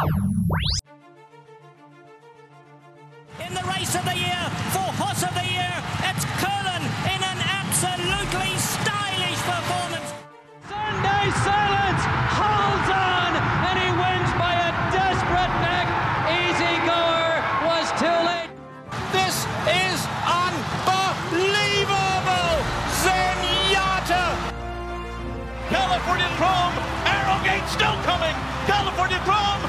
In the race of the year for horse of the year, it's Curlin in an absolutely stylish performance. Sunday Silence holds on and he wins by a desperate neck. Easy Goer was too late. This is unbelievable! Zenyatta! California Chrome, Arrogate still coming. California Chrome,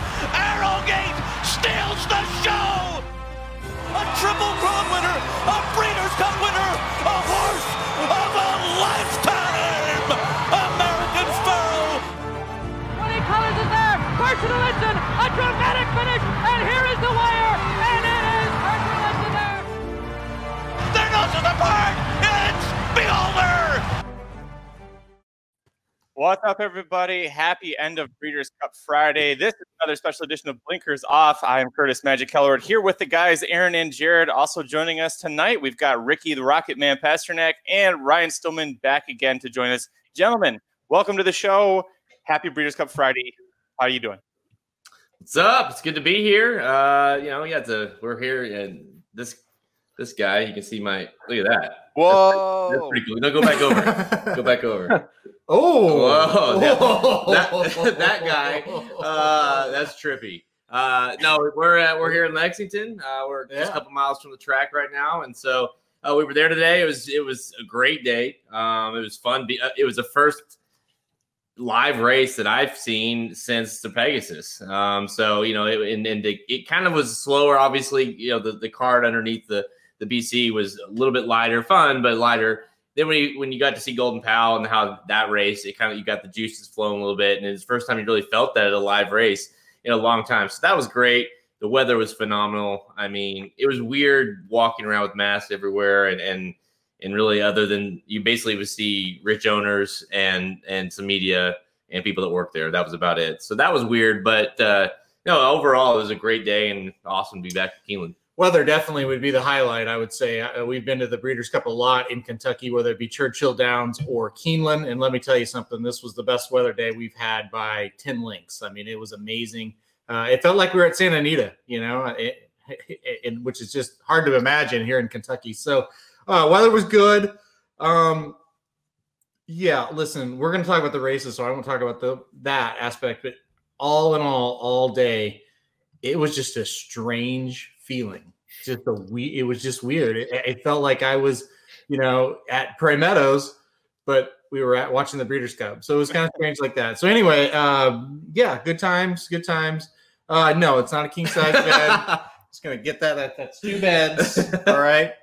A triple crown winner, a Breeders' Cup winner, a horse of a lifetime. American Pharoah. Tony Collins is there. Carson Linton, a dramatic finish, and here is the wire, and it is Carson Linton there. They're noses apart. It's Beholder. What's up, everybody? Happy end of Breeders' Cup Friday. This is another special edition of Blinkers Off. I am Curtis Magic Kellerwood here with the guys, Aaron and Jared. Also joining us tonight, we've got Ricky the Rocket Man Pasternak and Ryan Stillman back again to join us. Gentlemen, welcome to the show. Happy Breeders' Cup Friday. How are you doing? What's up? It's good to be here. Uh, you know, yeah, the we're here and this this guy, you can see my look at that. Whoa. That's pretty cool. No, go back over. go back over. Oh, Whoa, that, that, that guy. Uh, that's trippy. Uh, no, we're uh, we're here in Lexington. Uh, we're just a couple miles from the track right now, and so uh, we were there today. It was it was a great day. Um, it was fun. Uh, It was the first live race that I've seen since the Pegasus. Um, so you know, it, and, and it, it kind of was slower. Obviously, you know, the, the card underneath the the BC was a little bit lighter, fun, but lighter. Then when you when you got to see Golden Pal and how that race, it kind of you got the juices flowing a little bit, and it's the first time you really felt that at a live race in a long time. So that was great. The weather was phenomenal. I mean, it was weird walking around with masks everywhere, and and and really, other than you basically would see rich owners and and some media and people that work there. That was about it. So that was weird, but uh, no, overall, it was a great day and awesome to be back to Keeneland. Weather definitely would be the highlight. I would say uh, we've been to the Breeders' Cup a lot in Kentucky, whether it be Churchill Downs or Keeneland. And let me tell you something: this was the best weather day we've had by ten links. I mean, it was amazing. Uh, it felt like we were at Santa Anita, you know, it, it, it- which is just hard to imagine here in Kentucky. So uh, weather was good. Um, yeah, listen, we're going to talk about the races, so I won't talk about the that aspect. But all in all, all day, it was just a strange feeling. Just a we. It was just weird. It, it felt like I was, you know, at Prairie Meadows, but we were at watching the Breeders' Cup. So it was kind of strange like that. So anyway, um, yeah, good times, good times. Uh, no, it's not a king size bed. Just gonna get that. that that's two beds. All right.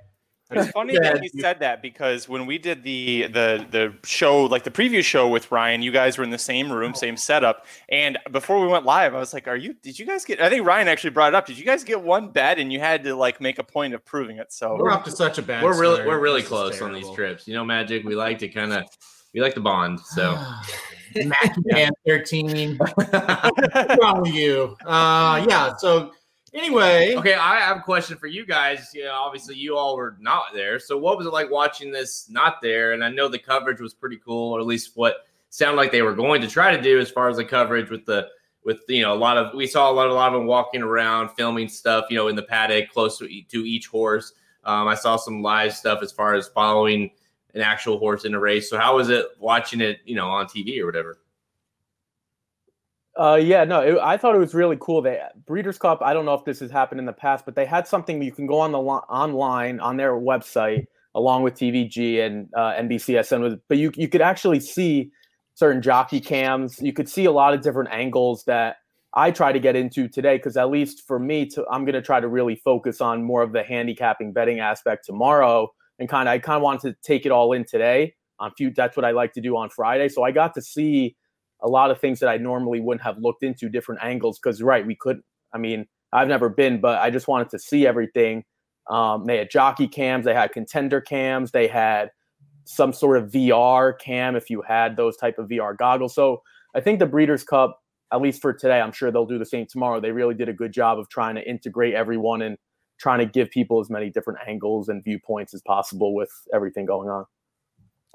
It's funny Yeah, that you you- said that because when we did the the the show, like the preview show with Ryan, you guys were in the same room, same setup. And before we went live, I was like, "Are you? Did you guys get?" I think Ryan actually brought it up. Did you guys get one bed, and you had to like make a point of proving it? So We're up to such a bad. we're really we're really This is close on these trips. You know, Magic. We like to kind of we like to bond. So Mackie Man 13. What's wrong with you? Uh, yeah. So anyway, okay, I have a question for you guys. Know, obviously you all were not there. So what was it like watching this not there? And I know the coverage was pretty cool, or at least what sounded like they were going to try to do as far as the coverage with the with you know a lot of we saw a lot, a lot of them walking around filming stuff you know in the paddock close to, to each horse um, i saw some live stuff as far as following an actual horse in a race so how was it watching it you know on tv or whatever Uh, yeah, no, it, I thought it was really cool. They Breeders' Cup. I don't know if this has happened in the past, but they had something you can go on the online on their website along with TVG and uh, NBCSN. But you you could actually see certain jockey cams. You could see a lot of different angles that I try to get into today because at least for me, to I'm going to try to really focus on more of the handicapping betting aspect tomorrow, and kind of I kind of wanted to take it all in today. On few, that's what I like to do on Friday. So I got to see a lot of things that I normally wouldn't have looked into different angles because right we couldn't I mean I've never been but I just wanted to see everything um, they had jockey cams they had contender cams they had some sort of VR cam if you had those type of VR goggles so I think the Breeders' Cup at least for today I'm sure they'll do the same tomorrow they really did a good job of trying to integrate everyone and trying to give people as many different angles and viewpoints as possible with everything going on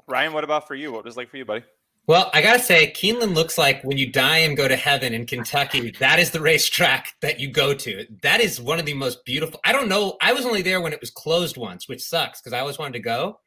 Ryan, what about for you? What was like for you, buddy? Well, I gotta say, Keeneland looks like when you die and go to heaven in Kentucky, that is the racetrack that you go to. That is one of the most beautiful. I don't know. I was only there when it was closed once, which sucks because I always wanted to go.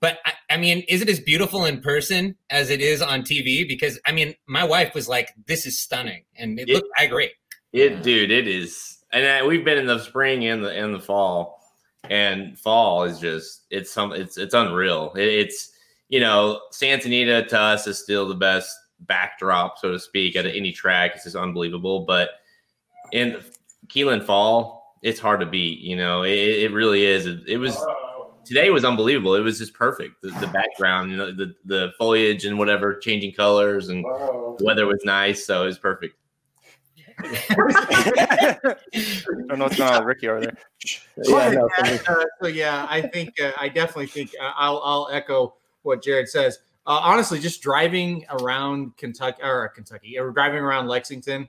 But I, I, mean, is it as beautiful in person as it is on TV? Because I mean, my wife was like, "This is stunning," and it, it looked. I agree. It, dude, it is. And uh, we've been in the spring and the in the fall, and fall is just it's some it's it's unreal. It, it's you know, Santa Anita to us is still the best backdrop, so to speak, at any track. It's just unbelievable. But in Keeneland Fall, it's hard to beat. You know, it, it really is. It, it, was today was unbelievable. It was just perfect. The, the background, you know, the the foliage and whatever changing colors, and the weather was nice, so it was perfect. I don't know what's going on with Ricky over there. Yeah, no, uh, so yeah, I think uh, I definitely think uh, I'll I'll echo what Jared says. Uh, honestly, just driving around Kentucky or Kentucky or driving around Lexington,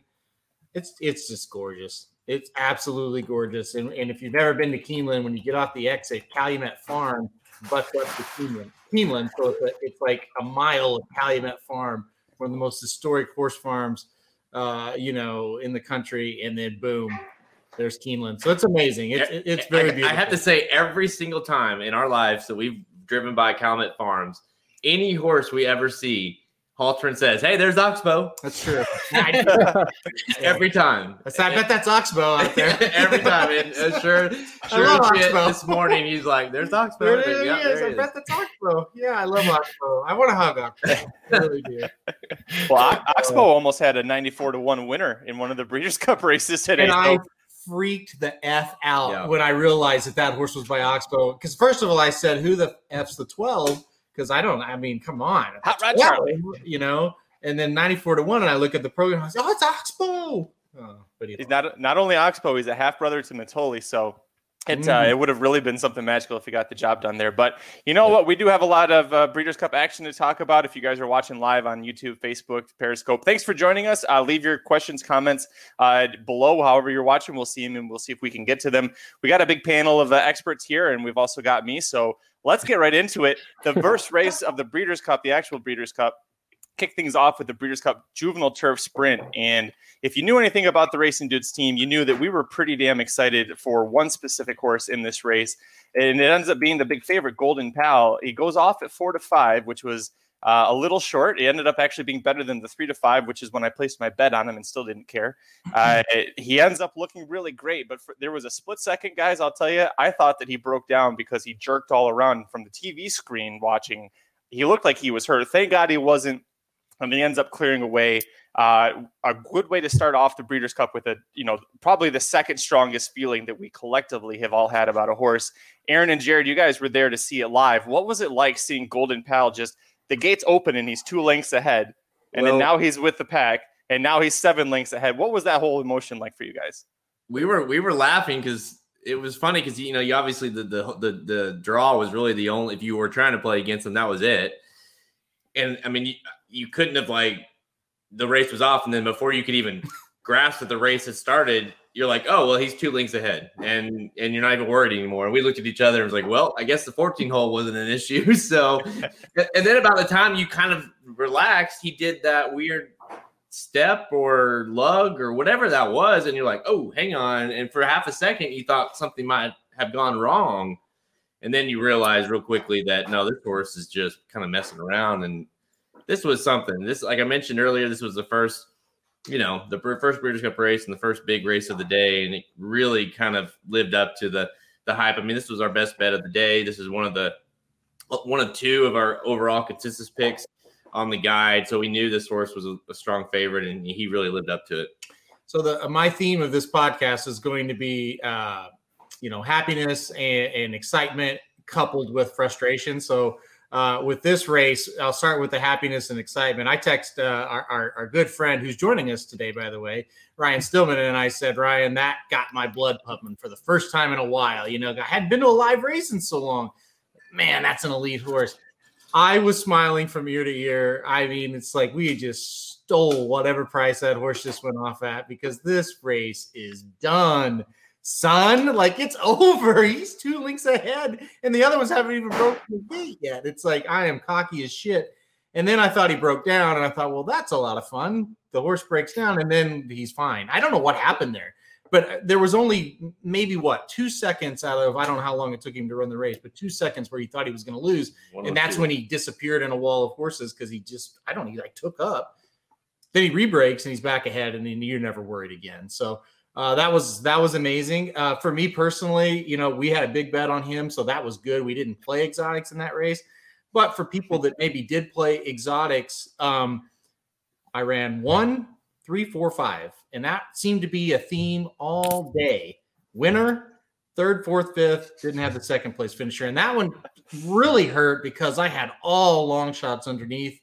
it's it's just gorgeous. It's absolutely gorgeous. And, and if you've never been to Keeneland, when you get off the exit, Calumet Farm butts up to Keeneland. Keeneland, so it's, a, it's like a mile of Calumet Farm, one of the most historic horse farms, uh, you know, in the country. And then boom, there's Keeneland. So it's amazing. It's it's very beautiful. I have to say, every single time in our lives that we've driven by Calumet Farms, any horse we ever see, Haltern says, "Hey, there's Oxbow." That's true. Every time. That's, I bet that's Oxbow out there. Every time. And uh, sure, sure love shit, Oxbow. this morning he's like, "There's Oxbow." There it is. Yeah, there I it is. bet that's Oxbow. Yeah, I love Oxbow. I want to hug Oxbow. I really do. Well, Oxbow almost had a 94 to 1 winner in one of the Breeders' Cup races today. And I so- freaked the f out Yeah. when I realized that that horse was by Oxbow. Because first of all, I said, "Who the f's the 12? Because I don't. I mean, come on, Hot Rod Charlie. you know. And then 94 to one, and I look at the program. I was, oh, it's Oxbow. Oh, but he He's not not only Oxbow, he's a half brother to Mitole, so it uh, Mm. it would have really been something magical if he got the job done there. But you know what? We do have a lot of uh, Breeders' Cup action to talk about. If you guys are watching live on YouTube, Facebook, Periscope, thanks for joining us. Uh, leave your questions, comments uh, below. However you're watching, we'll see them and we'll see if we can get to them. We got a big panel of uh, experts here, and we've also got me. So let's get right into it. The first race of the Breeders' Cup, the actual Breeders' Cup. Kick things off with the Breeders' Cup Juvenile Turf Sprint. And if you knew anything about the Racing Dudes team, you knew that we were pretty damn excited for one specific horse in this race. And it ends up being the big favorite, Golden Pal. He goes off at four to five, which was uh, a little short. It ended up actually being better than the three to five, which is when I placed my bet on him and still didn't care. Uh, he ends up looking really great, but for, there was a split second, guys. I'll tell you, I thought that he broke down because he jerked all around from the TV screen watching. He looked like he was hurt. Thank God he wasn't and he ends up clearing away. Uh, a good way to start off the Breeders' Cup with a, you know, probably the second strongest feeling that we collectively have all had about a horse. Aaron and Jared, you guys were there to see it live. What was it like seeing Golden Pal just the gates open and he's two lengths ahead, and then now he's with the pack, and now he's seven lengths ahead? What was that whole emotion like for you guys? we were we were laughing because it was funny because you know you obviously the, the the the draw was really the only if you were trying to play against him that was it and i mean you, you couldn't have like the race was off and then before you could even grasp that the race had started you're like oh well he's two links ahead and and you're not even worried anymore. And we looked at each other and was like well i guess the 14 hole wasn't an issue. So and then about the time you kind of relaxed he did that weird step or lug or whatever that was and you're like oh hang on and for half a second you thought something might have gone wrong. And then you realize real quickly that no this horse is just kind of messing around and this was something. This like i mentioned earlier this was the first you know the first breeders' cup race and the first big race of the day and it really kind of lived up to the the hype. I mean this was our best bet of the day. This is one of the one of two of our overall consensus picks on the guide so we knew this horse was a, a strong favorite and he really lived up to it. So the uh, my theme of this podcast is going to be, uh, you know, happiness and, and excitement coupled with frustration. So uh, with this race, I'll start with the happiness and excitement. I text uh, our, our our good friend who's joining us today, by the way, Ryan Stillman, and I said, Ryan, that got my blood pumping for the first time in a while. You know, I hadn't been to a live race in so long. Man, that's an elite horse. I was smiling from ear to ear. I mean, it's like we just stole whatever price that horse just went off at because this race is done, son. Like it's over. He's two links ahead, and the other ones haven't even broken the gate yet. It's like I am cocky as shit. And then I thought he broke down, and I thought, well, that's a lot of fun. The horse breaks down, and then he's fine. I don't know what happened there, but uh, there was only maybe what two seconds out of I don't know how long it took him to run the race, but two seconds where he thought he was going to lose, and that's when he disappeared in a wall of horses because he just I don't know he like took up. Then he rebreaks and he's back ahead, and then you're never worried again. So uh, that was that was amazing uh, for me personally. You know, we had a big bet on him, so that was good. We didn't play exotics in that race, but for people that maybe did play exotics, um, I ran one, three, four, five, and that seemed to be a theme all day. Winner, third, fourth, fifth, didn't have the second place finisher, and that one really hurt because I had all long shots underneath.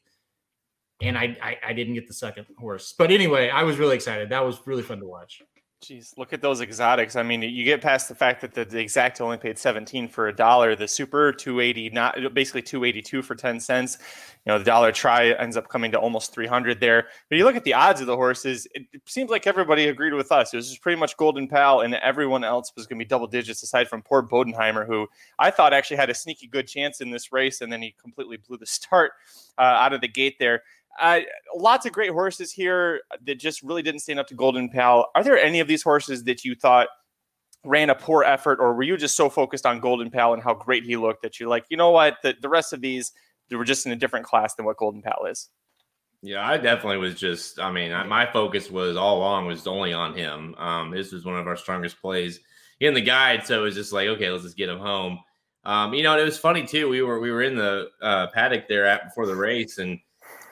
And I, I I didn't get the second horse, but anyway, I was really excited. That was really fun to watch. Jeez, look at those exotics. I mean, you get past the fact that the, the exact only paid 17 for a dollar, the super 280, not basically 282 for 10 cents. You know, the dollar tri ends up coming to almost 300 there. But you look at the odds of the horses, it, seems like everybody agreed with us. It was just pretty much Golden Pal, and everyone else was going to be double digits aside from poor Bodenheimer, who I thought actually had a sneaky good chance in this race, and then he completely blew the start uh, out of the gate there. Uh, lots of great horses here that just really didn't stand up to Golden Pal. Are there any of these horses that you thought ran a poor effort, or were you just so focused on Golden Pal and how great he looked that you're like, you know what, the, the rest of these they were just in a different class than what Golden Pal is? Yeah, I definitely was just. I mean, I, my focus was all along was only on him. Um, this was one of our strongest plays in the guide, so it was just like, okay, let's just get him home. Um, you know, it was funny too. We were we were in the uh, paddock there at before the race, and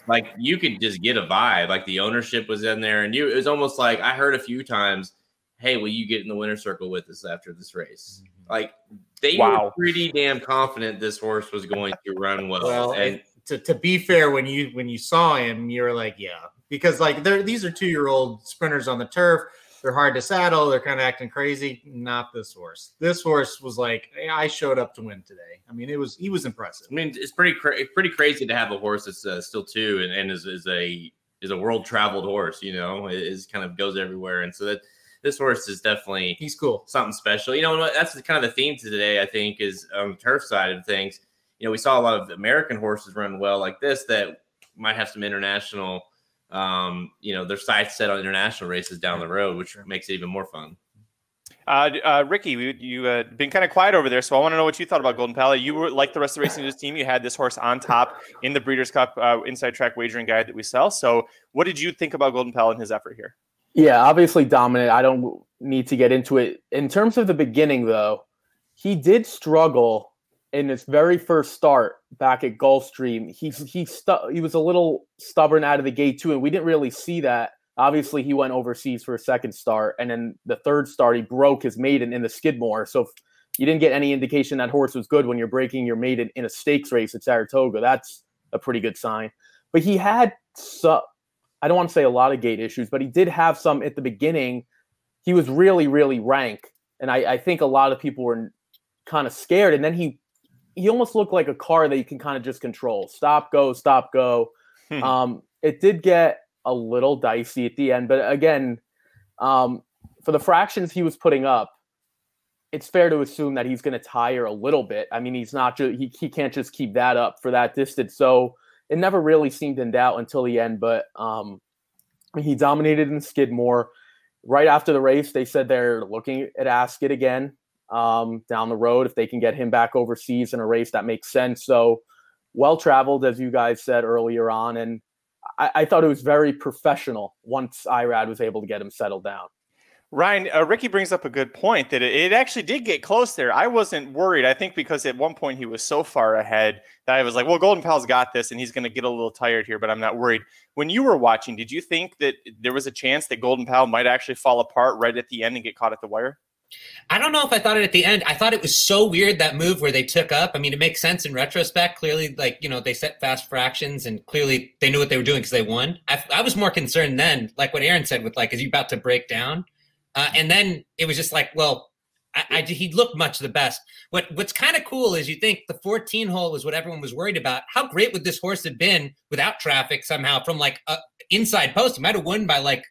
like you could just get a vibe. Like the ownership was in there, and you it was almost like I heard a few times, "Hey, will you get in the winner's circle with us after this race?" Mm-hmm. Like they Wow. were pretty damn confident this horse was going to run well. Well, and to, to be fair, when you when you saw him, you were like, yeah, because like they're these are two year old sprinters on the turf. They're hard to saddle. They're kind of acting crazy. Not this horse. This horse was like, "Hey, I showed up to win today. I mean, it was he was impressive. I mean, it's pretty cra- pretty crazy to have a horse that's uh, still two and, and is, is a is a world traveled horse. You know, it is kind of goes everywhere, and so that this horse is definitely He's cool. something special. You know, that's the, kind of the theme to today. I think is on the turf side of things. You know, we saw a lot of American horses run well like this that might have some international. Um, you know, their sights set on international races down the road, which makes it even more fun. Uh, uh, Ricky, you, you uh, been kind of quiet over there, so I want to know what you thought about Golden Pal. You were like the rest of the Racing Dudes team. You had this horse on top in the Breeders' Cup uh, Inside Track Wagering Guide that we sell. So, what did you think about Golden Pal and his effort here? Yeah, obviously dominant. I don't need to get into it. In terms of the beginning, though, he did struggle in his very first start back at Gulfstream. He he stu- he was a little stubborn out of the gate too, and we didn't really see that. Obviously, he went overseas for a second start, and then the third start he broke his maiden in the Skidmore. So if you didn't get any indication that horse was good when you're breaking your maiden in a stakes race at Saratoga. That's a pretty good sign. But he had some. I don't want to say a lot of gate issues, but he did have some at the beginning. He was really, really rank, and I, I think a lot of people were kind of scared. And then he he almost looked like a car that you can kind of just control, stop, go, stop, go. Hmm. um, it did get a little dicey at the end, but again, um, for the fractions he was putting up, it's fair to assume that he's going to tire a little bit. I mean, he's not just he, he can't just keep that up for that distance. So it never really seemed in doubt until the end. But um, he dominated in Skidmore. Right after the race, they said they're looking at Ascot again um, down the road if they can get him back overseas in a race that makes sense. So well traveled, as you guys said earlier on, and I, I thought it was very professional once Irad was able to get him settled down. Ryan, uh, Ricky brings up a good point that it, it actually did get close there. I wasn't worried. I think because at one point he was so far ahead that I was like, well, Golden Pal's got this and he's going to get a little tired here, but I'm not worried. When you were watching, did you think that there was a chance that Golden Pal might actually fall apart right at the end and get caught at the wire? I don't know if I thought it at the end. I thought it was so weird that move where they took up. I mean, it makes sense in retrospect. Clearly, like you know, they set fast fractions, and clearly they knew what they were doing because they won. I, I was more concerned then, like what Aaron said, with like, is he about to break down? Uh, and then it was just like, well, I, I, he looked much the best. What What's kind of cool is you think the 14 hole was what everyone was worried about. How great would this horse have been without traffic somehow from like a inside post? He might have won by like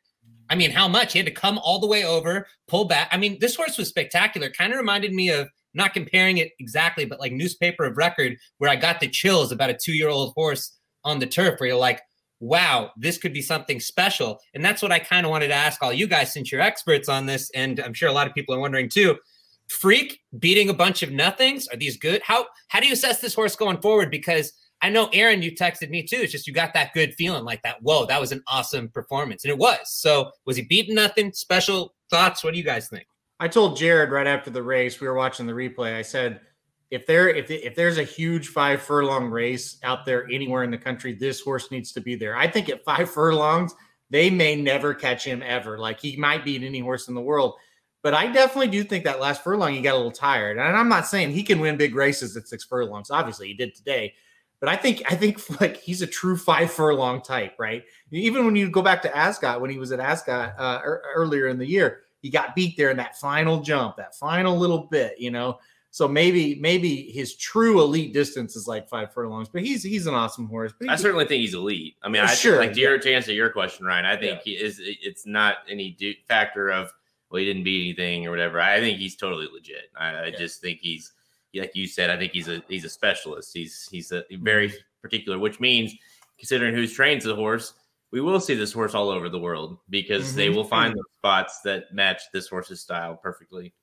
I mean, how much? He had to come all the way over, pull back. I mean, this horse was spectacular. Kind of reminded me of not comparing it exactly, but like newspaper of record, where I got the chills about a two year old horse on the turf where you're like, wow, this could be something special. And that's what I kind of wanted to ask all you guys since you're experts on this. And I'm sure a lot of people are wondering too. Freak beating a bunch of nothings. Are these good? How how do you assess this horse going forward? Because I know Aaron, you texted me too. It's just you got that good feeling like that. Whoa, that was an awesome performance. And it was. So was he beating nothing? Special thoughts? What do you guys think? I told Jared right after the race, we were watching the replay. I said, if there if if there's a huge five furlong race out there anywhere in the country, this horse needs to be there. I think at five furlongs, they may never catch him ever. Like he might beat any horse in the world. But I definitely do think that last furlong he got a little tired. And I'm not saying he can win big races at six furlongs. Obviously, he did today. But I think I think like he's a true five furlong type, right? Even when you go back to Ascot, when he was at Ascot uh, earlier in the year, he got beat there in that final jump, that final little bit, you know. So maybe maybe his true elite distance is like five furlongs, but he's he's an awesome horse. I certainly think he's elite. I mean, I sure, think, like yeah. to answer your question, Ryan, I think yeah. he is. It's not any factor of well, he didn't beat anything or whatever. I think he's totally legit. I, I yeah. just think he's like you said. I think he's a he's a specialist. He's he's a very particular, which means considering who's trains the horse, we will see this horse all over the world because mm-hmm. they will find the spots that match this horse's style perfectly.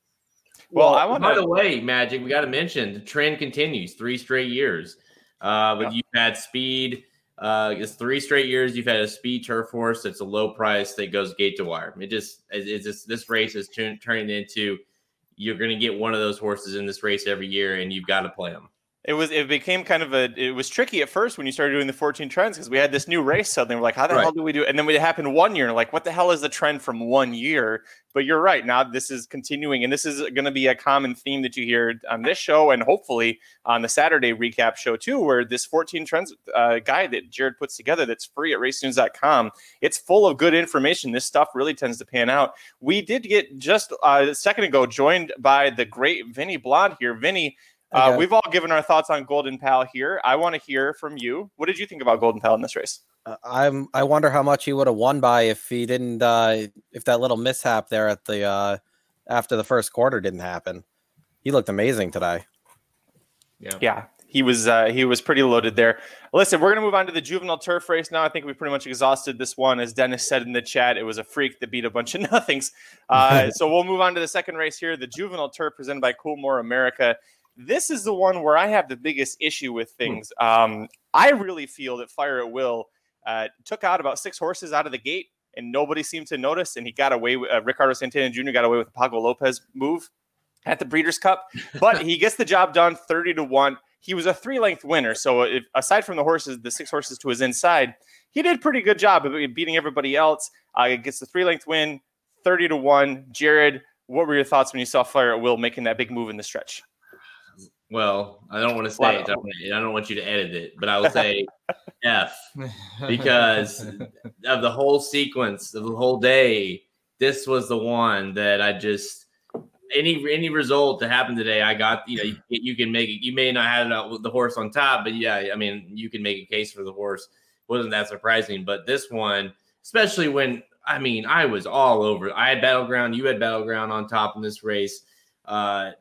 Well, well I want. By the way, Magic, we got to mention the trend continues three straight years. Uh, but yeah. you've had speed. Uh, it's three straight years. You've had a speed turf horse that's a low price that goes gate to wire. It just it's just this race is t- turning into you're going to get one of those horses in this race every year, and you've got to play them it was it became kind of a it was tricky at first when you started doing the 14 trends because we had this new race suddenly we're like how the right. hell do we do? It and then it happened one year like what the hell is the trend from one year? But you're right now this is continuing and this is going to be a common theme that you hear on this show and hopefully on the saturday recap show too where this 14 trends uh, guide that jared puts together that's free at racingdudes.com it's full of good information. This stuff really tends to pan out. We did get just uh, a second ago joined by the great vinny blonde here. Vinny uh, we've all given our thoughts on Golden Pal here. I want to hear from you. What did you think about Golden Pal in this race? Uh, I'm. I wonder how much he would have won by if he didn't. Uh, if that little mishap there at the uh, after the first quarter didn't happen. He looked amazing today. Yeah. Yeah. He was uh, he was pretty loaded there. Listen, we're gonna move on to the juvenile turf race now. I think we pretty much exhausted this one. As Dennis said in the chat, it was a freak that beat a bunch of nothings. Uh, so we'll move on to the second race here, the juvenile turf presented by Coolmore America. This is the one where I have the biggest issue with hmm. things. Um, I really feel that Fire at Will uh, took out about six horses out of the gate, and nobody seemed to notice. And he got away with uh, Ricardo Santana Jr. got away with the Paco Lopez move at the Breeders' Cup, but he gets the job done, thirty to one. He was a three length winner, so if, aside from the horses, the six horses to his inside, he did pretty good job of beating everybody else. Uh, gets the three length win, thirty to one. Jared, what were your thoughts when you saw Fire at Will making that big move in the stretch? Well, I don't want to say it. I don't want you to edit it, but I will say F because of the whole sequence of the whole day. This was the one that I just any any result that happened today. I got you know you, you can make it. You may not have it out with the horse on top, but yeah, I mean you can make a case for the horse. wasn't that surprising, but this one, especially when I mean I was all over. I had battleground. You had battleground on top in this race. Uh,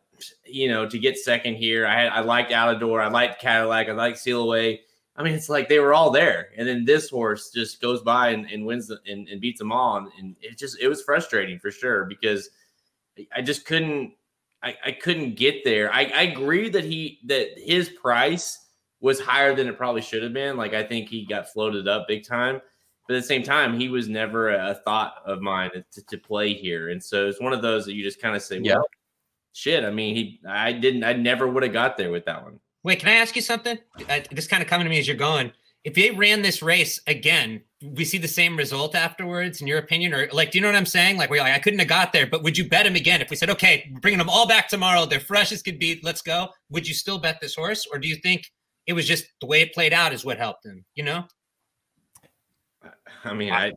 you know, to get second here. I had I liked Alador, I liked Cadillac, I liked Sealaway. I mean, it's like they were all there, and then this horse just goes by and, and wins the, and, and beats them all, and, and, it just it was frustrating for sure because I just couldn't I, I couldn't get there. I, I agree that he that his price was higher than it probably should have been. Like I think he got floated up big time, but at the same time, he was never a thought of mine to, to play here, and so it's one of those that you just kind of say, well, shit. I mean, he, I didn't, I never would have got there with that one. Wait, can I ask you something? Uh, this kind of coming to me as you're going. If they ran this race again, we see the same result afterwards, in your opinion, or like, do you know what I'm saying? Like, we're like, I couldn't have got there, but would you bet him again? If we said, okay, we're bringing them all back tomorrow, they're fresh as could be, let's go. Would you still bet this horse, or do you think it was just the way it played out is what helped him? You know? I mean, I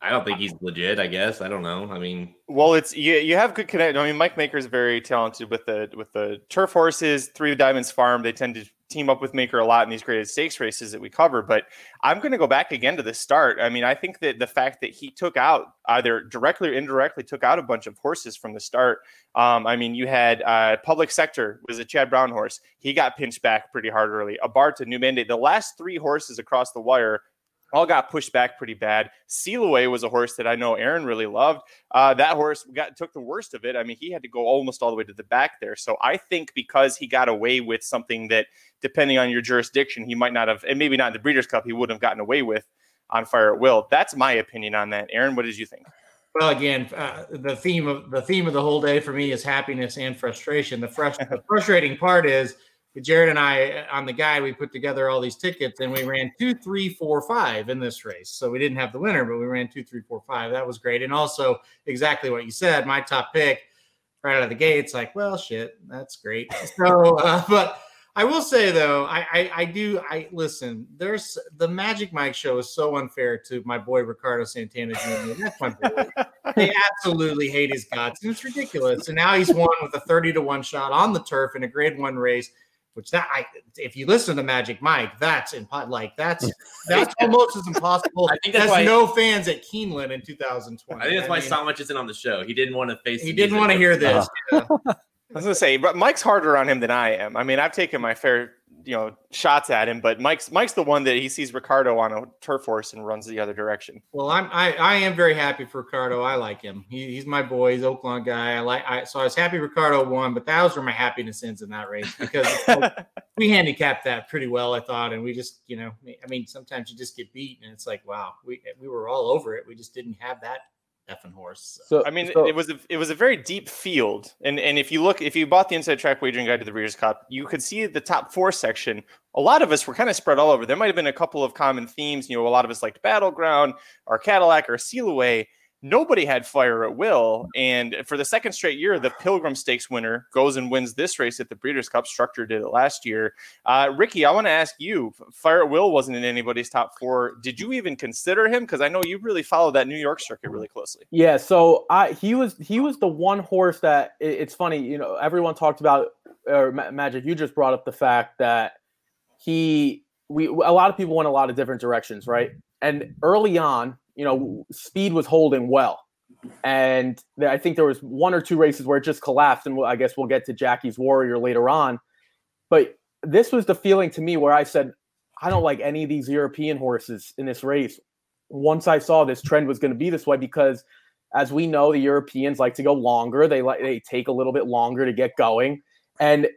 I don't think he's legit. I guess I don't know. I mean, Well, it's you. You have good connection. I mean, Mike Maker is very talented with the with the turf horses. Three Diamonds Farm. They tend to team up with Maker a lot in these graded stakes races that we cover. But I'm going to go back again to the start. I mean, I think that the fact that he took out either directly or indirectly took out a bunch of horses from the start. Um, I mean, you had uh, Public Sector was a Chad Brown horse. He got pinched back pretty hard early. Abarta, New Mandate. The last three horses across the wire all got pushed back pretty bad. Sealaway was a horse that I know Aaron really loved. Uh, that horse got took the worst of it. I mean, he had to go almost all the way to the back there. So I think because he got away with something that, depending on your jurisdiction, he might not have, and maybe not in the Breeders' Cup, he would have gotten away with on Fire at Will. That's my opinion on that. Aaron, what did you think? Well, again, uh, the theme of the theme of the whole day for me is happiness and frustration. The, frust- the frustrating part is Jared and I on the guy we put together all these tickets and we ran two, three, four, five in this race. So we didn't have the winner, but we ran two, three, four, five. That was great. And also exactly what you said, my top pick right out of the gates, like, well, shit, that's great. So, uh, but I will say though, I, I I do I listen. There's the Magic Mike show is so unfair to my boy Ricardo Santana Jr. That's my boy. they absolutely hate his guts, and it's ridiculous. And now he's won with a thirty to one shot on the turf in a Grade One race which that I, if you listen to Magic Mike, that's in like that's that's almost as impossible. I think that's why- no fans at Keeneland in 2020. I think that's why mean, Samich isn't on the show. He didn't want to face. he didn't want to hear this. Yeah. I was gonna say, but Mike's harder on him than I am. I mean, I've taken my fair, you know, shots at him, but Mike's Mike's the one that he sees Ricardo on a turf horse and runs the other direction. Well, I'm I, I am very happy for Ricardo. I like him. He, he's my boy. He's Oaklawn guy. I like. I, so I was happy Ricardo won, but that was where my happiness ends in that race because we handicapped that pretty well, I thought, and we just, you know, I mean, sometimes you just get beat, and it's like, wow, we we were all over it. We just didn't have that effing horse. So. So I mean, so- it was a, it was a very deep field, and and if you look, if you bought the Inside Track Wagering Guide to the Breeders' Cup, you could see the top four section. A lot of us were kind of spread all over. There might have been a couple of common themes. You know, a lot of us liked Battleground or Cadillac or Sealaway. Nobody had Fire at Will, and for the second straight year, the Pilgrim Stakes winner goes and wins this race at the Breeders' Cup. Structure did it last year. Uh, Ricky, I want to ask you: Fire at Will wasn't in anybody's top four. Did you even consider him? Because I know you really follow that New York circuit really closely. Yeah, so I he was he was the one horse that it- it's funny, you know, everyone talked about or Ma- Magic. You just brought up the fact that he we a lot of people went a lot of different directions, right? And early on, you know, speed was holding well, and I think there was one or two races where it just collapsed, and I guess we'll get to Jackie's Warrior later on. But this was the feeling to me where I said, I don't like any of these European horses in this race. Once I saw this trend was going to be this way, because as we know, the Europeans like to go longer. They like they take a little bit longer to get going, and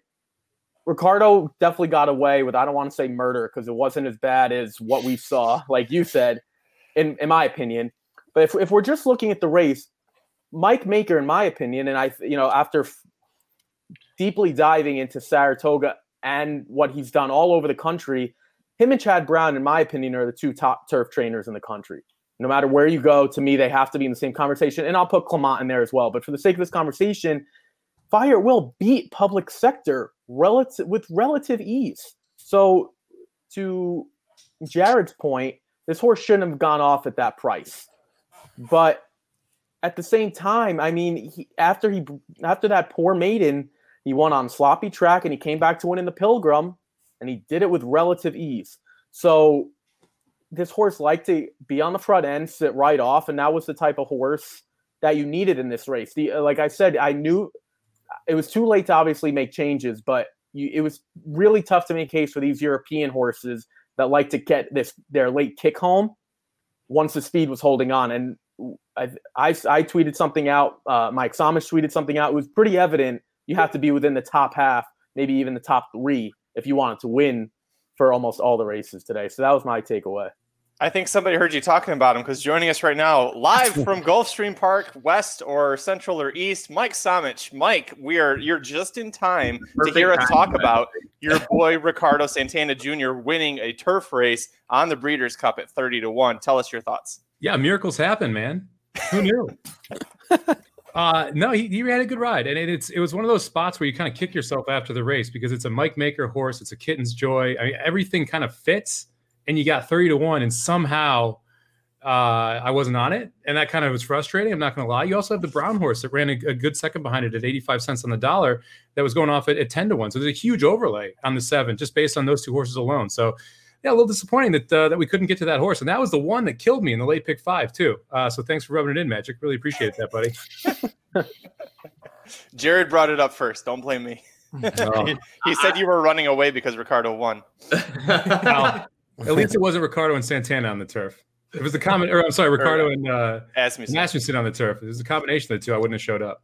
Ricardo definitely got away with I don't want to say murder because it wasn't as bad as what we saw, like you said, in in my opinion. But if if we're just looking at the race, Mike Maker, in my opinion, and I you know after f- deeply diving into Saratoga and what he's done all over the country, him and Chad Brown, in my opinion, are the two top turf trainers in the country. No matter where you go, to me, they have to be in the same conversation. And I'll put Clement in there as well. But for the sake of this conversation, Fire will beat public sector relative with relative ease. So to Jared's point, this horse shouldn't have gone off at that price. But at the same time, I mean, he, after he after that poor maiden, he won on sloppy track and he came back to win in the Pilgrim, and he did it with relative ease. So this horse liked to be on the front end, sit right off, and that was the type of horse that you needed in this race. The like I said, I knew it was too late to obviously make changes, but you, it was really tough to make case for these European horses that like to get this their late kick home once the speed was holding on. And I I, I tweeted something out. Uh, Mike Samish tweeted something out. It was pretty evident you have to be within the top half, maybe even the top three, if you wanted to win for almost all the races today. So that was my takeaway. I think somebody heard you talking about him because joining us right now, live from Gulfstream Park, west or central or east, Mike Samich. Mike, we are you're just in time to hear us talk about your boy Ricardo Santana Jr. winning a turf race on the Breeders' Cup at 30 to 1. Tell us your thoughts. Yeah, miracles happen, man. Who knew? uh, no, he, he had a good ride, and it, it's it was one of those spots where you kind of kick yourself after the race because it's a Mike Maker horse, it's a Kitten's Joy. I mean, everything kind of fits, and you got thirty to one, and somehow uh, I wasn't on it, and that kind of was frustrating. I'm not going to lie. You also have the brown horse that ran a, a, good second behind it at 85 cents on the dollar that was going off at, at 10 to 1. So there's a huge overlay on the seven just based on those two horses alone. So yeah, a little disappointing that uh, that we couldn't get to that horse, and that was the one that killed me in the late pick five too. Uh, so thanks for rubbing it in, Magic. Really appreciate that, buddy. Jared brought it up first. Don't blame me. Oh. he, he, said you were running away because Ricardo won. well, at least it wasn't Ricardo and Santana on the turf. It was the common, or I'm sorry, Ricardo and uh, Asmussen. Asmussen on the turf. It was a combination of the two. I wouldn't have showed up.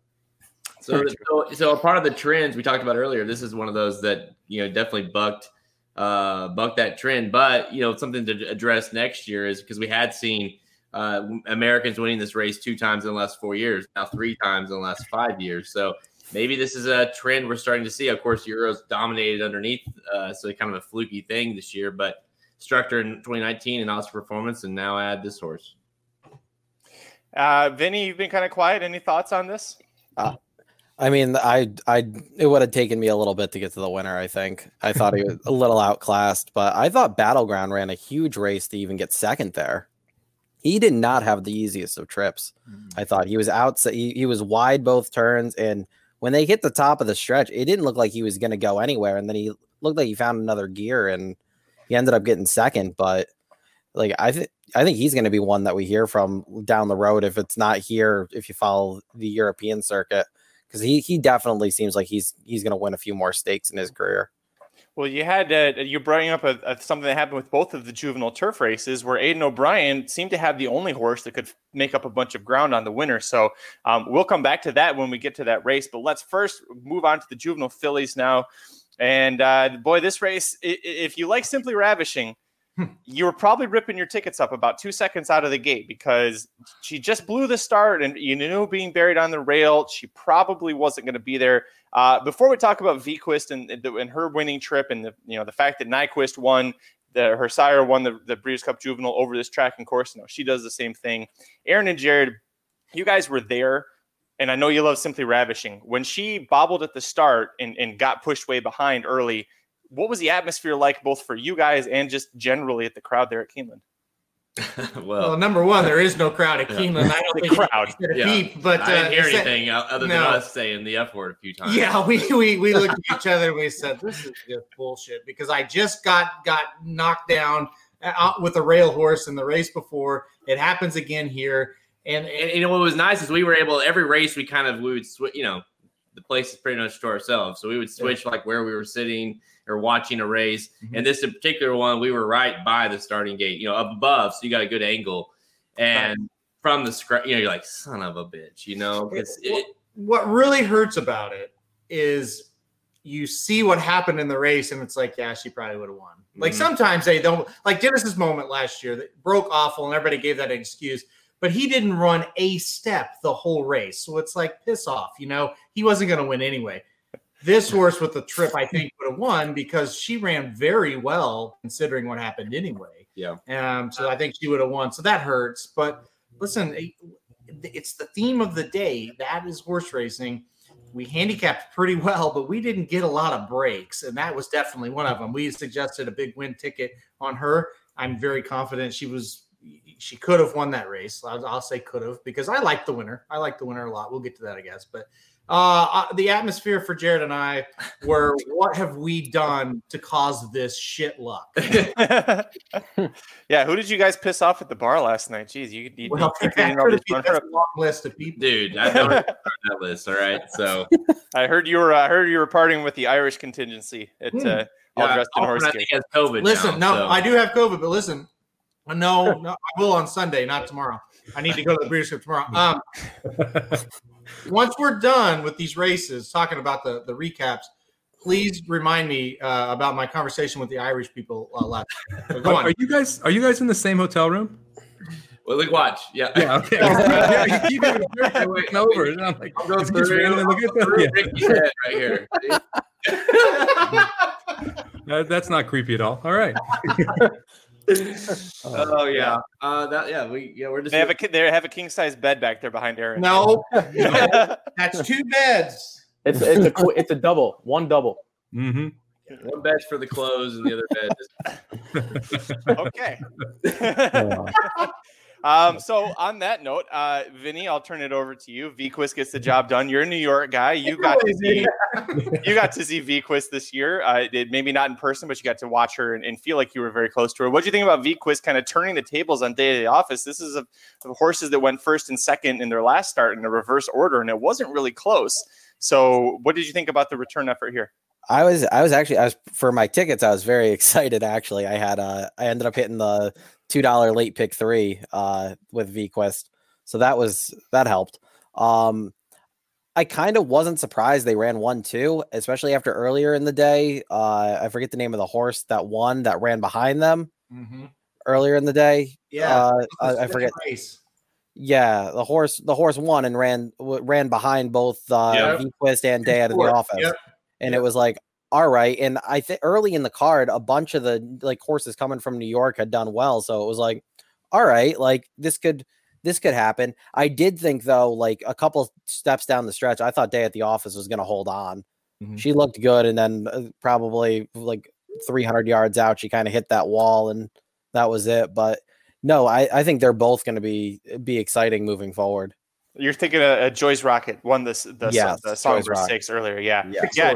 So, so, so a part of the trends we talked about earlier. This is one of those that you know definitely bucked uh, buck that trend. But you know, something to address next year is because we had seen uh, Americans winning this race two times in the last four years, now three times in the last five years. So maybe this is a trend we're starting to see. Of course, Euros dominated underneath, uh, so kind of a fluky thing this year. But Structure in 2019 and awesome performance, and now add this horse. Uh, Vinny, you've been kind of quiet. Any thoughts on this? Uh, I mean, I, I, it would have taken me a little bit to get to the winner. I think I thought he was a little outclassed, but I thought Battleground ran a huge race to even get second there. He did not have the easiest of trips. Mm. I thought he was out. He, he was wide both turns, and when they hit the top of the stretch, it didn't look like he was going to go anywhere. And then he looked like he found another gear, and he ended up getting second. But like I think I think he's going to be one that we hear from down the road if it's not here. If you follow the European circuit, because he he definitely seems like he's he's going to win a few more stakes in his career. Well, you had uh, you bringing up a, a, something that happened with both of the juvenile turf races, where Aidan O'Brien seemed to have the only horse that could make up a bunch of ground on the winner. So um, we'll come back to that when we get to that race. But let's first move on to the juvenile fillies now. And uh, boy, this race, if you like Simply Ravishing, hmm. you were probably ripping your tickets up about two seconds out of the gate because she just blew the start and you knew being buried on the rail, she probably wasn't going to be there. Uh, before we talk about Vequist and, and her winning trip and the you know the fact that Nyquist won, the, her sire won the, the Breeders' Cup Juvenile over this track and course. No, she does the same thing. Aaron and Jared, you guys were there, and I know you love Simply Ravishing. When she bobbled at the start and, and got pushed way behind early, what was the atmosphere like both for you guys and just generally at the crowd there at Keeneland? well, well, number one, there is no crowd at Keeneland. I don't the think crowd. Yeah. Beep, but I didn't uh, hear anything other than no. us saying the F word a few times. Yeah, we we, we looked at each other and we said, "This is just bullshit." Because I just got got knocked down uh, with a rail horse in the race before. It happens again here, and, and, and what was nice is we were able every race we kind of we would switch. You know, the place is pretty much to ourselves, so we would switch yeah. like where we were sitting or watching a race. Mm-hmm. And this particular one, we were right by the starting gate, you know, up above, so you got a good angle. And right. from the scratch, you know, you're like, son of a bitch, you know. It's, it, what really hurts about it is you see what happened in the race, and it's like, yeah, she probably would have won. Like mm-hmm. sometimes they don't, like Dennis' Moment last year that broke awful, and everybody gave that excuse but he didn't run a step the whole race. So it's like piss off, you know, he wasn't going to win anyway. This horse with the trip, I think, would have won because she ran very well considering what happened anyway. Yeah. Um, so I think she would have won. So that hurts. But listen, it's the theme of the day. That is horse racing. We handicapped pretty well, but we didn't get a lot of breaks. And that was definitely one of them. We suggested a big win ticket on her. I'm very confident she was she could have won that race. I'll, I'll say could have because I like the winner. I like the winner a lot. We'll get to that, I guess. But uh, uh, the atmosphere for Jared and I were what have we done to cause this shit luck? yeah, who did you guys piss off at the bar last night? Jeez, you, you, well, you a long list of people, dude. I don't know that list. All right, so I heard you were. I heard you were partying with the Irish contingency at hmm. uh, all dressed in horse. Has COVID. Listen, now, no, so. I do have COVID, but listen, no, no, I will on Sunday, not tomorrow. I need to go to the Breeders' Cup tomorrow. Um, once we're done with these races, talking about the the recaps, please remind me uh, about my conversation with the Irish people uh, last. So go are, on. Are you guys are you guys in the same hotel room? Well, like watch, yeah, yeah, okay. yeah, you keep it waiting over, and I'm like, I'll go through, look at that right here. that, that's not creepy at all. All right. Oh yeah, uh, that yeah we yeah we're just they have a they have a king size bed back there behind Aaron. No, no that's two beds. It's it's a it's a double, one double. Mm-hmm. One bed's for the clothes and the other bed. Okay. Um, so on that note, uh, Vinny, I'll turn it over to you. Vequist gets the job done. You're a New York guy. You got to see you got to see Vequist this year. Uh, it, maybe not in person, but you got to watch her and, and feel like you were very close to her. What do you think about Vequist kind of turning the tables on Day of the Office? This is a, of horses that went first and second in their last start in a reverse order, and it wasn't really close. So, what did you think about the return effort here? I was I was actually I was for my tickets I was very excited actually I had uh I ended up hitting the two dollar late pick three uh with Vequist so that was that helped um I kind of wasn't surprised they ran one two especially after earlier in the day uh I forget the name of the horse that won that ran behind them Mm-hmm. earlier in the day Yeah, uh, It was a I, I forget Race. yeah the horse the horse won and ran w- ran behind both uh Yep. Vequist and Day out of the office yep. and it was like all right and i think early in the card a bunch of the like horses coming from new york had done well so it was like all right like this could this could happen i did think though like a couple steps down the stretch i thought day at the office was going to hold on Mhm. she looked good and then uh, probably like 300 yards out she kind of hit that wall and that was it but no i i think they're both going to be be exciting moving forward You're thinking of uh, Joyce Rocket won this the, Yes, the song Joyce for six earlier. Yeah, Yeah. yeah.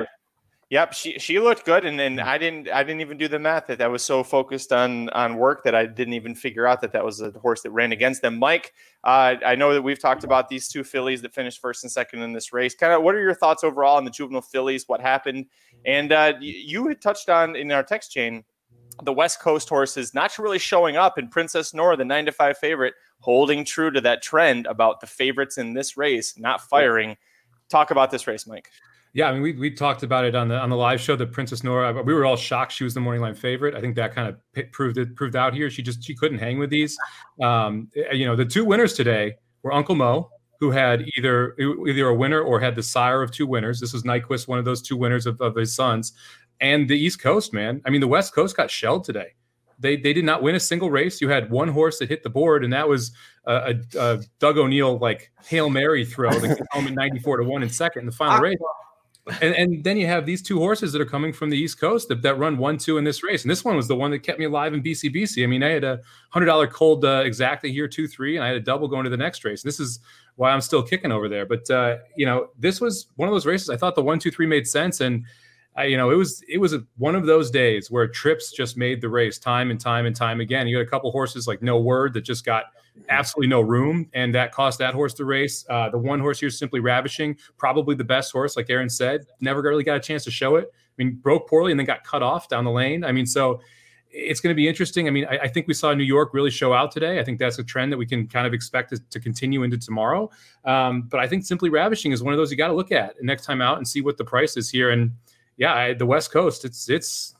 Yep, she she looked good, and then I didn't I didn't even do the math that I was so focused on on work that I didn't even figure out that that was a horse that ran against them. Mike, uh, I know that we've talked about these two fillies that finished first and second in this race. Kind of, what are your thoughts overall on the juvenile fillies? What happened? And uh, you had touched on in our text chain the West Coast horses not really showing up, and Princess Noor, the nine to five favorite, holding true to that trend about the favorites in this race not firing. Talk about this race, Mike. Yeah, I mean, we, we talked about it on the on the live show. That Princess Noor, we were all shocked she was the morning line favorite. I think that kind of proved it proved out here. She just she couldn't hang with these. Um, eh, you know, the two winners today were Uncle Mo, who had either either a winner or had the sire of two winners. This was Nyquist, one of those two winners of, of his sons, and the East Coast man. I mean, the West Coast got shelled today. They they did not win a single race. You had one horse that hit the board, and that was a, a, a Doug O'Neill like hail mary throw that came home at ninety four to one in second in the final race. And, and then you have these two horses that are coming from the East Coast that, that run one, two in this race. And this one was the one that kept me alive in BCBC. I mean, I had a hundred dollar cold uh, exactly here, two, three, and I had a double going to the next race. This is why I'm still kicking over there. But uh, you know, this was one of those races. I thought the one, two, three made sense, and I, you know, it was it was a, one of those days where trips just made the race time and time and time again. You had a couple horses like No Word that just got absolutely no room, and that cost that horse the race. Uh, the one horse here, simply ravishing, probably the best horse, like Aaron said. Never really got a chance to show it. I mean, broke poorly and then got cut off down the lane. I mean, so it's going to be interesting. I mean, I, I think we saw New York really show out today. I think that's a trend that we can kind of expect to, to continue into tomorrow. Um, but I think simply ravishing is one of those you got to look at next time out and see what the price is here. And yeah, I, the West Coast, it's it's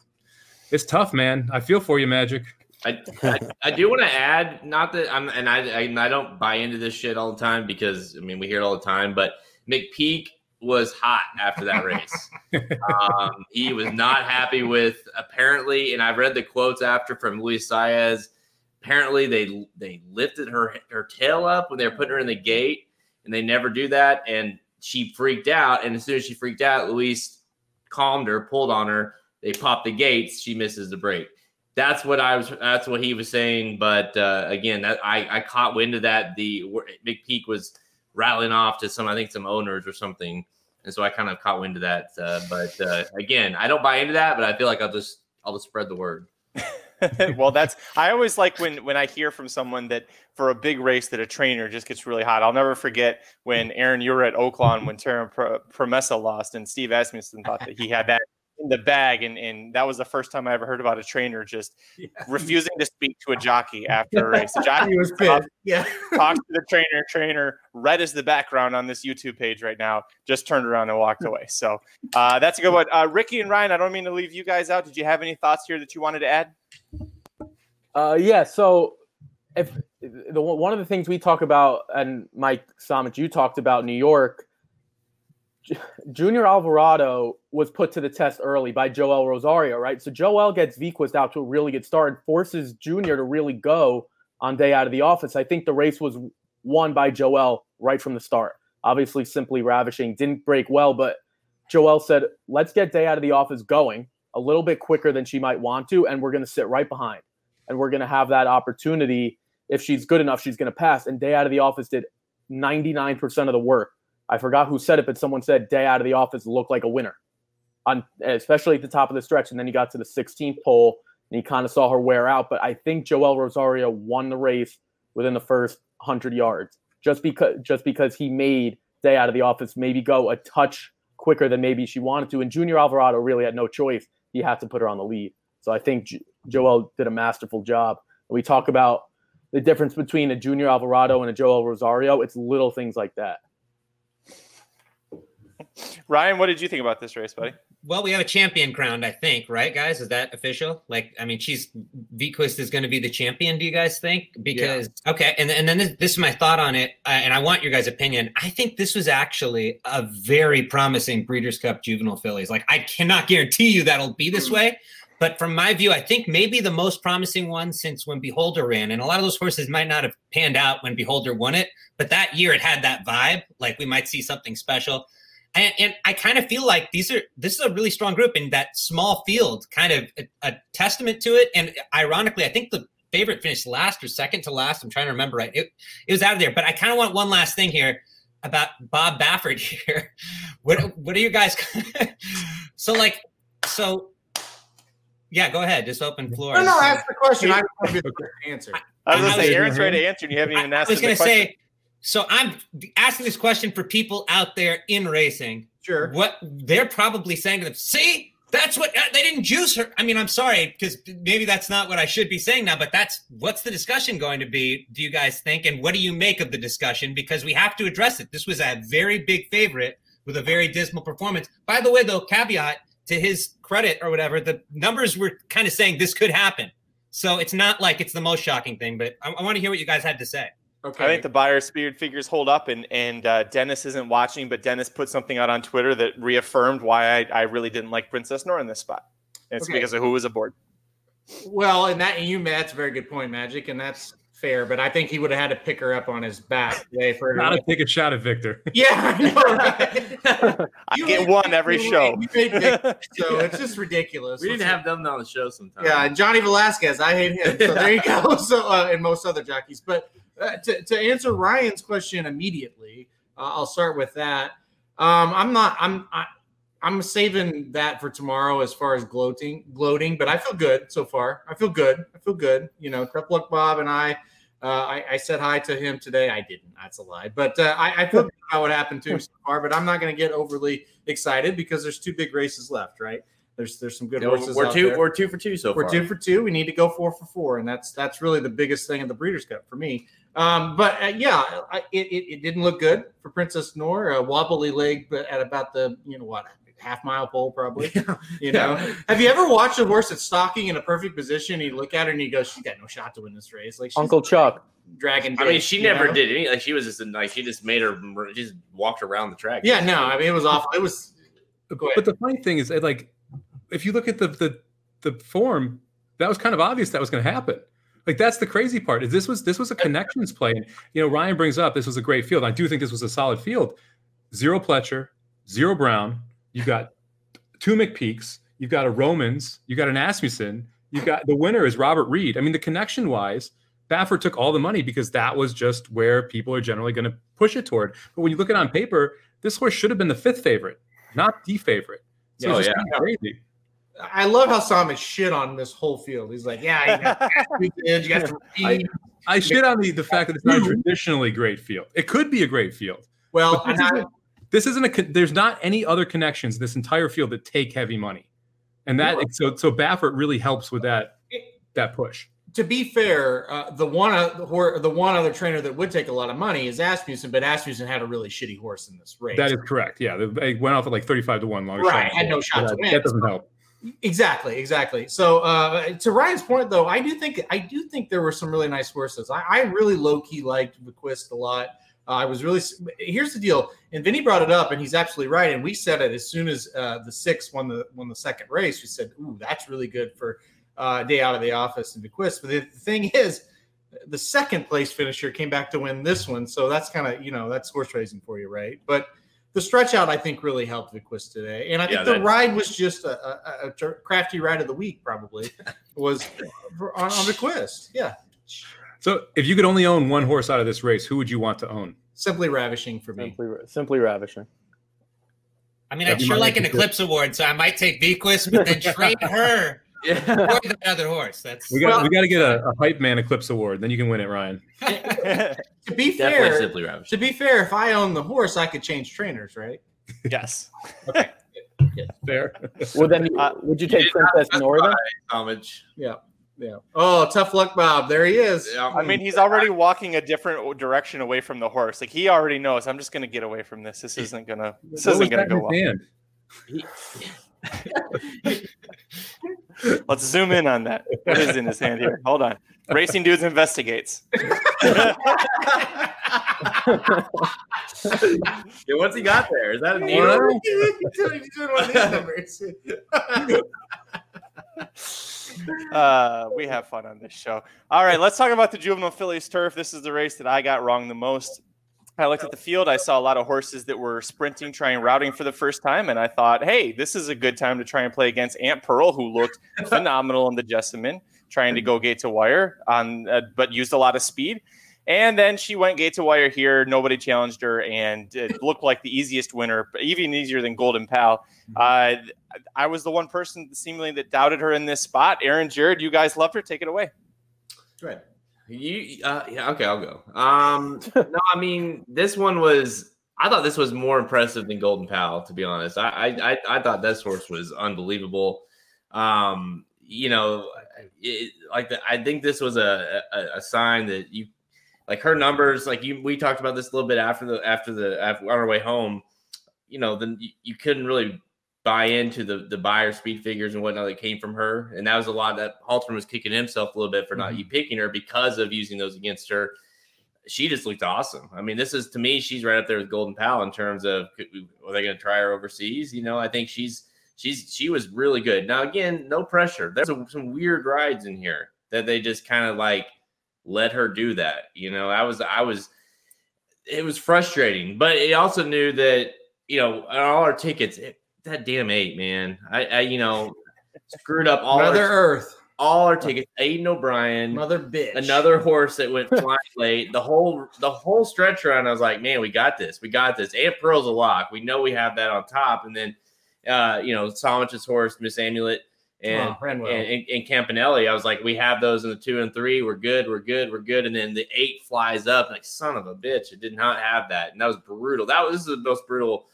it's tough, man. I feel for you, Magic. I, I, I do want to add, not that I'm, and I, I, I don't buy into this shit all the time because I mean we hear it all the time, but McPeek was hot after that race. um, he was not happy with apparently, and I've read the quotes after from Luis Saez. Apparently, they they lifted her her tail up when they were putting her in the gate, and they never do that, and she freaked out. And as soon as she freaked out, Luis calmed her, pulled on her. They popped the gates. She misses the break that's what I was. That's what he was saying. But uh, again, that I, I caught wind of that. The Big Peak was rattling off to some, I think, some owners or something, and so I kind of caught wind of that. Uh, but uh, again, I don't buy into that. But I feel like I'll just I'll just spread the word. well, that's I always like when when I hear from someone that for a big race that a trainer just gets really hot. I'll never forget when Aaron, you were at Oaklawn when Terra Promessa lost, and Steve Asmussen thought that he had that in the bag, and and that was the first time I ever heard about a trainer just yeah. refusing to speak to a jockey after a race. The jockey was pissed. Yeah, talks to the trainer. Trainer, red is the background on this YouTube page right now. Just turned around and walked away. So uh, that's a good one. Uh, Ricky and Ryan, I don't mean to leave you guys out. Did you have any thoughts here that you wanted to add? Uh, yeah. So if the one of the things we talk about, and Mike Somich, you talked about New York. Junior Alvarado was put to the test early by Joel Rosario, right? So Joel gets Vequist out to a really good start and forces Junior to really go on day out of the office. I think the race was won by Joel right from the start. Obviously, simply ravishing, didn't break well, but Joel said, let's get day out of the office going a little bit quicker than she might want to, and we're going to sit right behind. And we're going to have that opportunity if she's good enough, she's going to pass. And Day Out of the Office did 99% of the work. I forgot who said it, but someone said Day Out of the Office looked like a winner, on especially at the top of the stretch. And then he got to the 16th pole and he kind of saw her wear out. But I think Joel Rosario won the race within the first 100 yards just because just because he made Day Out of the Office maybe go a touch quicker than maybe she wanted to. And Junior Alvarado really had no choice. He had to put her on the lead. So I think J- Joel did a masterful job. We talk about the difference between a Junior Alvarado and a Joel Rosario. It's little things like that. Ryan, what did you think about this race, buddy? Well, we have a champion crowned, I think, right, guys? Is that official? Like, I mean, she's Vequist is going to be the champion. Do you guys think? Because okay, and and then this, this is my thought on it, uh, and I want your guys' opinion. I think this was actually a very promising Breeders' Cup juvenile fillies. Like, I cannot guarantee you that'll be this way, but from my view, I think maybe the most promising one since when Beholder ran, and a lot of those horses might not have panned out when Beholder won it, but that year it had that vibe. Like, we might see something special. And, and I kind of feel like these are this is a really strong group in that small field, kind of a, a testament to it. And ironically, I think the favorite finished last or second to last. I'm trying to remember right. It, it was out of there. But I kind of want one last thing here about Bob Baffert here. What what are you guys? so like so. Yeah, go ahead. Just open floor. No, no, ask the question. I want to be the answer. I was going I to say, Aaron's ready to answer, and you haven't even I asked was him the going to question. say, so I'm asking this question for people out there in racing. Sure. What they're probably saying to them, see, that's what uh, they didn't juice her. I mean, I'm sorry, because maybe that's not what I should be saying now, but that's what's the discussion going to be, do you guys think? And what do you make of the discussion? Because we have to address it. This was a very big favorite with a very dismal performance. By the way, though, caveat to his credit or whatever, the numbers were kind of saying this could happen. So it's not like it's the most shocking thing, but I, I want to hear what you guys had to say. Okay. I think the Beyer spirit figures hold up, and and uh, Dennis isn't watching, but Dennis put something out on Twitter that reaffirmed why I, I really didn't like Princess Noor in this spot. And it's Okay. because of who was aboard. Well, and that and you that's a very good point, Magic, and that's fair. But I think he would have had to pick her up on his back today for her. Not To, to take a shot at Victor. yeah, I know, right? I You get made one every do show. it. You made Vic, so it's just ridiculous. We didn't Let's- have them on the show sometimes. Yeah, and Johnny Velazquez, I hate him. So there you go. So uh, and most other jockeys, but uh, to to answer Ryan's question immediately, uh, I'll start with that. Um, I'm not. I'm. I, I'm saving that for tomorrow as far as gloating, gloating. But I feel good so far. I feel good. I feel good. You know, Crep Luck Bob and I, uh, I, I said hi to him today. I didn't. That's a lie. But uh, I, I feel good about what happened to him so far. But I'm not going to get overly excited because there's two big races left. Right. There's there's some good Yeah, horses. we're out two. there. We're two for two so We're far. two for two. We need to go four for four, and that's that's really the biggest thing in the Breeders' Cup for me. Um, but uh, yeah, I, it, it it didn't look good for Princess Noor. A wobbly leg, but at about the you know what half mile pole probably. You know, have you ever watched a horse that's stalking in a perfect position? And you look at her and you go, "She's got no shot to win this race." Like she's Uncle Chuck. Dragon. I mean, she never know? did any. Like she was just a, like she just made her. She just walked around the track. Yeah, no, I mean it was awful. It was. But the funny thing is, like, if you look at the the the form, that was kind of obvious that was going to happen. Like that's the crazy part. Is this was this was a connections play. And, you know, Ryan brings up this was a great field. I do think this was a solid field. Zero Pletcher, zero Brown. You've got two McPeeks. You've got a Romans. You got an Asmussen. You got the winner is Robert Reid. I mean, the connection wise, Baffert took all the money because that was just where people are generally going to push it toward. But when you look at it on paper, this horse should have been the fifth favorite, not the favorite. So Oh, yeah. kinda crazy. I love how Simon shit on this whole field. He's like, "Yeah, you got, to you got some I, speed." I shit on the, the fact that it's not a traditionally great field. It could be a great field. Well, this, and isn't, this isn't a. There's not any other connections this entire field that take heavy money, and that so so Baffert really helps with that that push. to be fair, uh, the one uh, the, the one other trainer that would take a lot of money is Asmussen, but Asmussen had a really shitty horse in this race. That is correct. Yeah, they went off at like 35 to one. Long Right, had no shot to win. that doesn't help. Exactly, exactly. So uh, to Ryan's point, though, I do think I do think there were some really nice horses. I, I really low key liked Vequist a lot. Uh, I was really. Here's the deal, and Vinny brought it up, and he's absolutely right. And we said it as soon as uh, the six won the won the second race. We said, "Ooh, that's really good for uh, day out of the office and Vequist." But the, the thing is, the second place finisher came back to win this one, so that's kind of you know that's horse racing for you, right? But the stretch out, I think, really helped Vequist today, and I think the that- ride was just a, a, a crafty ride of the week. Probably was for, on, on Vequist. Yeah. So if you could only own one horse out of this race, who would you want to own? Simply ravishing for me. Simply, simply ravishing. I mean, I'd sure like an Eclipse Award, so I might take Vequist, but then trade her Yeah. for the other horse. That's We got we got to get a, a hype man Eclipse Award, then you can win it, Ryan. To be Definitely fair, simply ravish. to be fair, if I own the horse, I could change trainers, right? yes. Okay. Fair. Well, then Uh, would you take Princess Northern? Homage. Yeah. Yeah. Oh, tough luck, Bob. There he is. Yeah. I mean, he's already walking a different direction away from the horse. Like he already knows. I'm just gonna get away from this. This isn't gonna. This What was isn't gonna go his well. hand? Let's zoom in on that. What is in his hand here? Hold on. Racing dudes investigates. Yeah, what's he got there? Is that a needle? He's doing one of these numbers. Uh, we have fun on this show. All right, let's talk about the juvenile fillies turf. This is the race that I got wrong the most. I looked at the field. I saw a lot of horses that were sprinting, trying routing for the first time, and I thought, hey, this is a good time to try and play against Aunt Pearl, who looked phenomenal in the Jessamine, trying to go gate to wire on, uh, but used a lot of speed. And then she went gate to wire here. Nobody challenged her, and it looked like the easiest winner, even easier than Golden Pal. Uh, I was the one person seemingly that doubted her in this spot. Aaron, Jared, you guys loved her. Take it away. Right. You uh, yeah, okay, I'll go. Um no, I mean this one was I thought this was more impressive than Golden Pal, to be honest. I I I, I thought this horse was unbelievable. Um, you know, it, like the, I think this was a, a a sign that you like her numbers. Like you, we talked about this a little bit after the after the after, on our way home. You know, then you, you couldn't really buy into the the Beyer speed figures and whatnot that came from her, and that was a lot that Halterman was kicking himself a little bit for not Mhm. picking her because of using those against her. She just looked awesome. I mean, this is to me, she's right up there with Golden Pal in terms of are they going to try her overseas? You know, I think she's she's she was really good. Now again, no pressure. There's some, some weird rides in here that they just kind of like let her do that. You know, I was I was it was frustrating, but it also knew that you know on all our tickets it, that damn eight man. I, I you know screwed up all Mother our, Earth. all our tickets. Aidan O'Brien, Mother bitch. another horse that went flying late. The whole the whole stretch run, I was like, man, we got this. We got this. Aunt Pearl's a lock. We know we have that on top. And then uh, you know, Somich's horse, Miss Amulet, and Oh, and, and, and Campanelli. I was like, we have those in the two and three. We're good. We're good. We're good. And then the eight flies up. Like, son of a bitch. It did not have that. And that was brutal. That was the most brutal.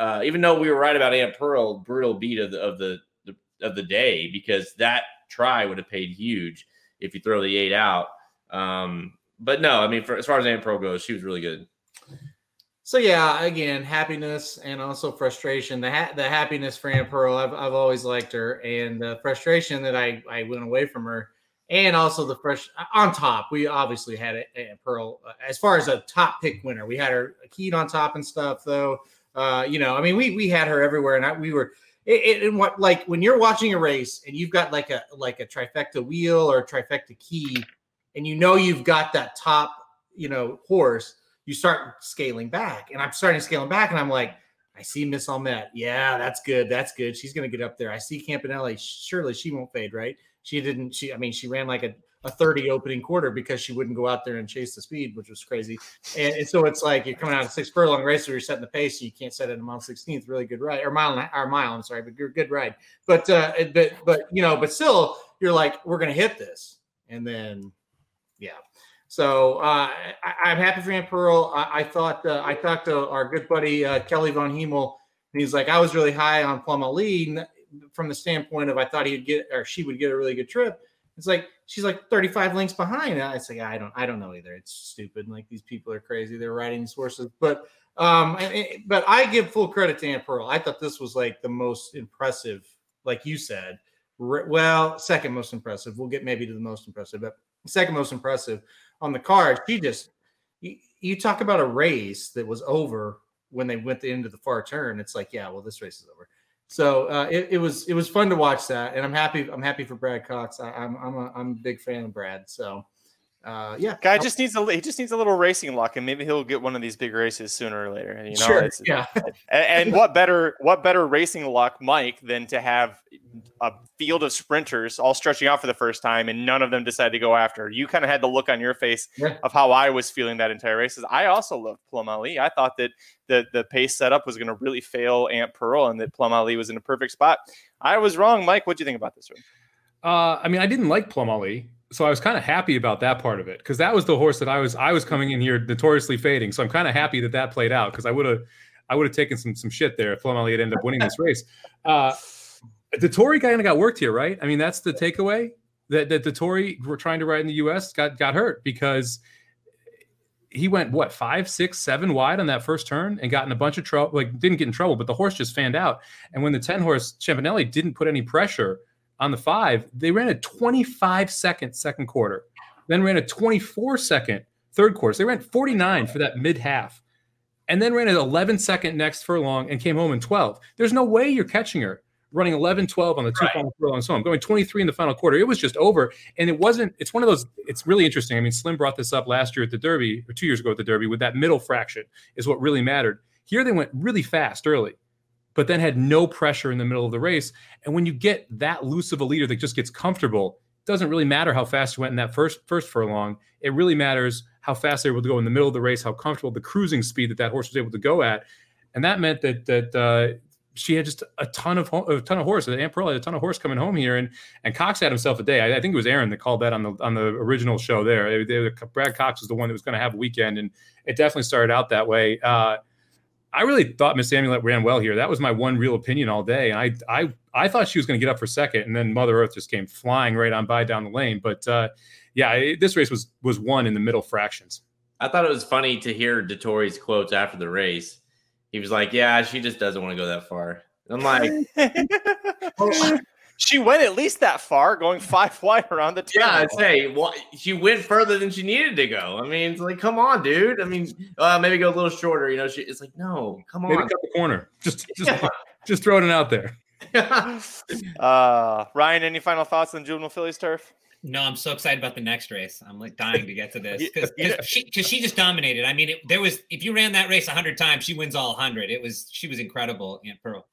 Uh, even though we were right about Aunt Pearl, brutal beat of the of the, of the day because that try would have paid huge if you throw the eight out. Um, but no, I mean, for, as far as Aunt Pearl goes, she was really good. So yeah, again, happiness and also frustration. The ha- the happiness for Aunt Pearl, I've, I've always liked her, and the frustration that I I went away from her, and also the fresh on top. We obviously had Aunt Pearl uh, as far as a top pick winner. We had her keyed on top and stuff, though. Uh, you know, I mean, we we had her everywhere, and I, we were. It, it, what like when you're watching a race and you've got like a like a trifecta wheel or a trifecta key, and you know you've got that top you know horse you start scaling back. And I'm starting scaling back, and I'm like, I see Miss Amulet. Yeah, that's good. That's good. She's gonna get up there. I see Campanelli. Surely she won't fade, right? She didn't. She, I mean, she ran like a, a 30 opening quarter because she wouldn't go out there and chase the speed, which was crazy. And, and so it's like you're coming out of six furlong race where you're setting the pace, so you can't set it in a mile 16th. Really good ride, or mile or mile. I'm sorry, but you're good ride. But uh, but but you know, but still, you're like, we're gonna hit this, and then yeah. So uh, I, I'm happy for Aunt Pearl. I, I thought uh, I talked to our good buddy uh, Kelly Von Hemel, and he's like, I was really high on Plum Ali from the standpoint of I thought he'd get or she would get a really good trip. It's like she's like 35 links behind. And I say I don't I don't know either. It's stupid. Like these people are crazy. They're riding these horses, but um, and- but I give full credit to Aunt Pearl. I thought this was like the most impressive, like you said. Re- Well, second most impressive. We'll get maybe to the most impressive, but second most impressive on the card. She just you, you talk about a race that was over when they went into the far turn. It's like, yeah, well, this race is over. So uh, it, it was it was fun to watch that, and I'm happy. I'm happy for Brad Cox. I, I'm I'm a, I'm a big fan of Brad. So uh, yeah, Guy just needs a he just needs a little racing luck, and maybe he'll get one of these big races sooner or later. You know, sure, It's- yeah. and, and what better what better racing luck, Mike, than to have a field of sprinters all stretching out for the first time, and none of them decided to go after. You kind of had the look on your face Yeah. of how I was feeling that entire race. Is I also loved Plum Ali. I thought that the the pace setup was going to really fail Aunt Pearl, and that Plum Ali was in a perfect spot. I was wrong, Mike. What do you think about this one? Uh, I mean, I didn't like Plum Ali, so I was kind of happy about that part of it because that was the horse that I was I was coming in here notoriously fading. So I'm kind of happy that that played out because I would have I would have taken some some shit there if Plum had ended up winning this race. Uh, Dettori kind of got worked here, right? I mean, that's the takeaway that that Dettori were trying to ride in the U.S. got got hurt because he went what five, six, seven wide on that first turn and got in a bunch of trouble. Like didn't get in trouble, but the horse just fanned out. And when the ten horse Campanelli didn't put any pressure on the five, they ran a 25 second second quarter, then ran a 24 second third quarter. So they ran 49 for that mid half, and then ran an 11 second next furlong and came home in 12. There's no way you're catching her running 11 12 on the two Right. final furlongs home, going 23 in the final quarter. It was just over. And it wasn't, it's one of those, it's really interesting. I mean, Slim brought this up last year at the Derby, or two years ago at the Derby, with that middle fraction is what really mattered. Here they went really fast early but then had no pressure in the middle of the race. And when you get that loose of a leader that just gets comfortable, it doesn't really matter how fast you went in that first first furlong. It really matters how fast they were able to go in the middle of the race, how comfortable the cruising speed that that horse was able to go at, and that meant that that uh, she had just a ton of ho- a ton of horse. Aunt Pearl had a ton of horse coming home here, and and Cox had himself a day. I, I think it was Aaron that called that on the on the original show. There, Brad Cox was the one that was going to have a weekend, and it definitely started out that way. Uh, I really thought Miss Amulet ran well here. That was my one real opinion all day. And I I I thought she was going to get up for second, and then Mother Earth just came flying right on by down the lane. But uh, yeah, it, this race was was won in the middle fractions. I thought it was funny to hear Dettori's quotes after the race. He was like, "Yeah, she just doesn't want to go that far." I'm like, she went at least that far, going five wide around the turn. "Yeah, I'd say well, she went further than she needed to go." I mean, it's like, come on, dude. I mean, uh, maybe go a little shorter. You know, she, it's like, no, come Maybe on. cut the corner. Just just just throwing it out there. Uh, Ryan, any final thoughts on juvenile fillies turf? No, I'm so excited about the next race. I'm like dying to get to this because you- she, 'cause she just dominated. I mean, it, there was if you ran that race 100 times, she wins all 100. It was she was incredible, Aunt Pearl.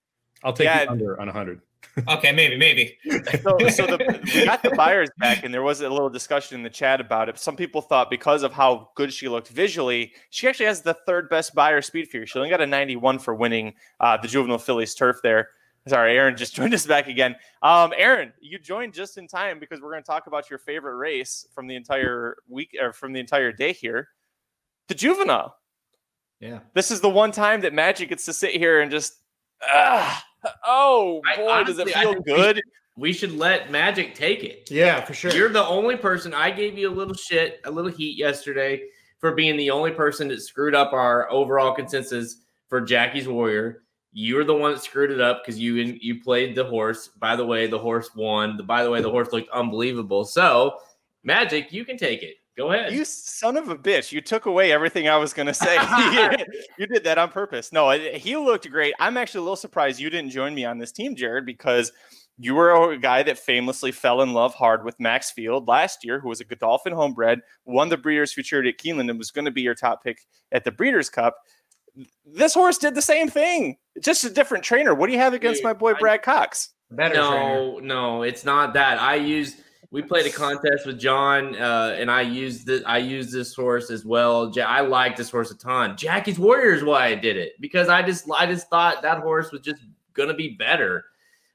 I'll take Yeah. the under on 100. Okay, maybe, maybe. So, so the, we got the Beyers back, and there was a little discussion in the chat about it. Some people thought because of how good she looked visually, she actually has the third best Beyer speed figure. She only got a 91 for winning uh, the juvenile fillies turf there. Sorry, Aaron just joined us back again. Um, Aaron, you joined just in time because we're going to talk about your favorite race from the entire week or from the entire day here, the juvenile. Yeah. This is the one time that Magic gets to sit here and just, ah, oh I- boy, does it feel good. We should let Magic take it. Yeah, for sure. You're the only person. I gave you a little shit, a little heat yesterday for being the only person that screwed up our overall consensus for Jackie's Warrior. You're the one that screwed it up because you you played the horse. By the way, the horse won. The, by the way, the horse looked unbelievable. So, Magic, you can take it. Go ahead. You son of a bitch! You took away everything I was going to say. you did that on purpose. No, he looked great. I'm actually a little surprised you didn't join me on this team, Jared, because you were a guy that famously fell in love hard with Maxfield last year, who was a Godolphin homebred, won the Breeders' Futurity at Keeneland, and was going to be your top pick at the Breeders' Cup. This horse did the same thing, just a different trainer. What do you have against Dude, my boy I- Brad Cox? Better trainer. no, no, it's not that. I used. We played a contest with John, uh, and I used this. I used this horse as well. I like this horse a ton. Jackie's Warrior is why I did it because I just, I just thought that horse was just gonna be better.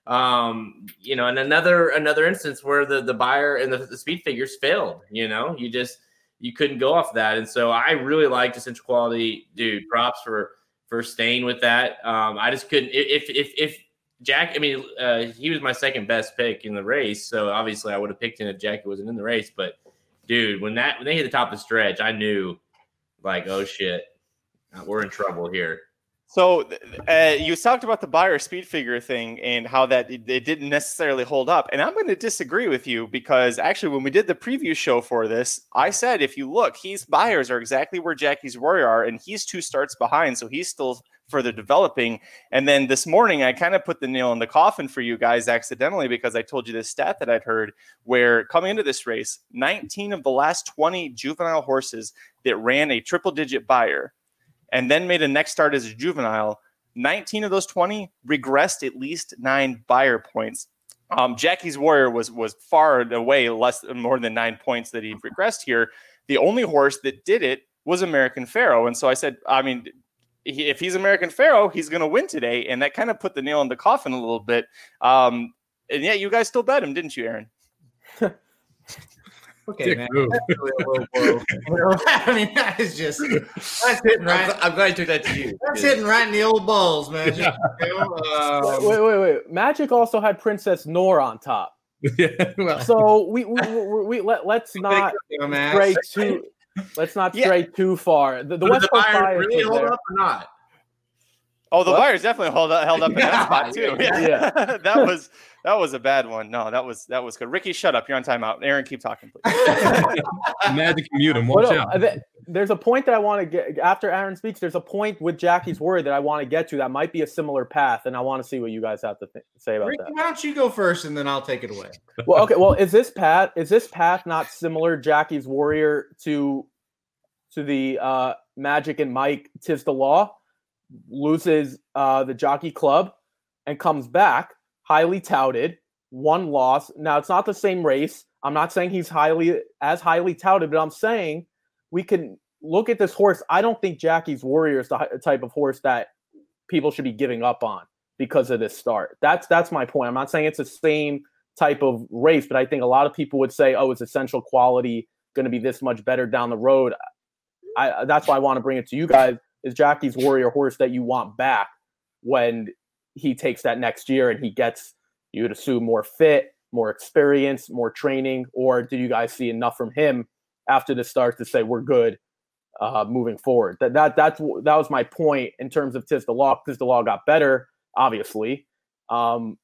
Um, you know, and another another instance where the the Beyer and the, the speed figures failed. You know, you just you couldn't go off that, and so I really liked Essential Quality, dude. Props for for staying with that. Um, I just couldn't if if if Jack, I mean, uh, he was my second best pick in the race, so obviously I would have picked him if Jackie wasn't in the race. But dude, when that when they hit the top of the stretch, I knew, like, oh shit, uh, we're in trouble here. So uh, you talked about the Beyer speed figure thing and how that it, it didn't necessarily hold up. And I'm going to disagree with you because actually, when we did the preview show for this, I said if you look, he's Beyers are exactly where Jackie's Warrior are, and he's two starts behind, so he's still further developing. And then this morning, I kind of put the nail in the coffin for you guys accidentally because I told you this stat that I'd heard where coming into this race, 19 of the last 20 juvenile horses that ran a triple digit Beyer and then made a next start as a juvenile, 19 of those 20 regressed at least nine Beyer points. Um, Jackie's Warrior was was far away less more than nine points that he regressed here. The only horse that did it was American Pharoah, and so I said, I mean, he, if he's American Pharoah, he's going to win today, and that kind of put the nail in the coffin a little bit. Um, and yeah, you guys still bet him, didn't you, Aaron? Okay, Dick man. really a low. You know, I mean, that is just that's hitting I'm, right. I'm glad you took that to you. That's hitting right in the old balls, man. Yeah. You know, um, wait, wait, wait. Magic also had Princess Noor on top. yeah, well, So we we, we, we let let's not you know, too let's not Yeah. stray too far. The, the West the Coast Bayern really hold there. up or not? Oh, the What? Wires definitely held up, held up in that spot too. yeah. Yeah, that was that was a bad one. No, that was that was good. Ricky, shut up. You're on timeout. Aaron, keep talking, please. Magic mute him. Watch no, out. th- there's a point that I want to get after Aaron speaks. There's a point with Jackie's Warrior that I want to get to that might be a similar path, and I want to see what you guys have to th- say about that. why don't you go first and then I'll take it away? Well, okay. Well, is this path is this path not similar Jackie's Warrior to to the uh, Magic and Mike Tiz the Law loses uh, the Jockey Club and comes back highly touted, one loss. Now it's not the same race. I'm not saying he's highly as highly touted, but I'm saying we can look at this horse. I don't think Jackie's Warrior is the type of horse that people should be giving up on because of this start. That's that's my point. I'm not saying it's the same type of race, but I think a lot of people would say, "Oh, it's essential quality going to be this much better down the road?" I that's why I want to bring it to you guys. Is Jackie's Warrior horse that you want back when he takes that next year and he gets you would assume more fit, more experience, more training, or do you guys see enough from him after the start to say we're good uh, moving forward? That that that's that was my point in terms of Tiz the Law. Tiz the Law got better, obviously, um,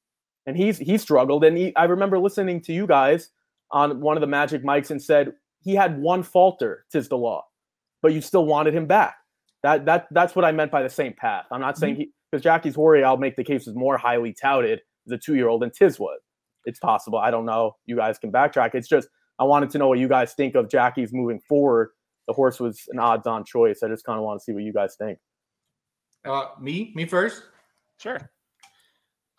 and he's he struggled. And he, I remember listening to you guys on one of the Magic mics and said he had one falter, Tiz the Law, but you still wanted him back. That that that's what I meant by the same path. I'm not saying he because Jackie's Warrior, I'll make the case was more highly touted as a two year old than Tiz was. It's possible. I don't know. You guys can backtrack. It's just I wanted to know what you guys think of Jackie's moving forward. The horse was an odds on choice. I just kind of want to see what you guys think. Uh, me, me first. Sure.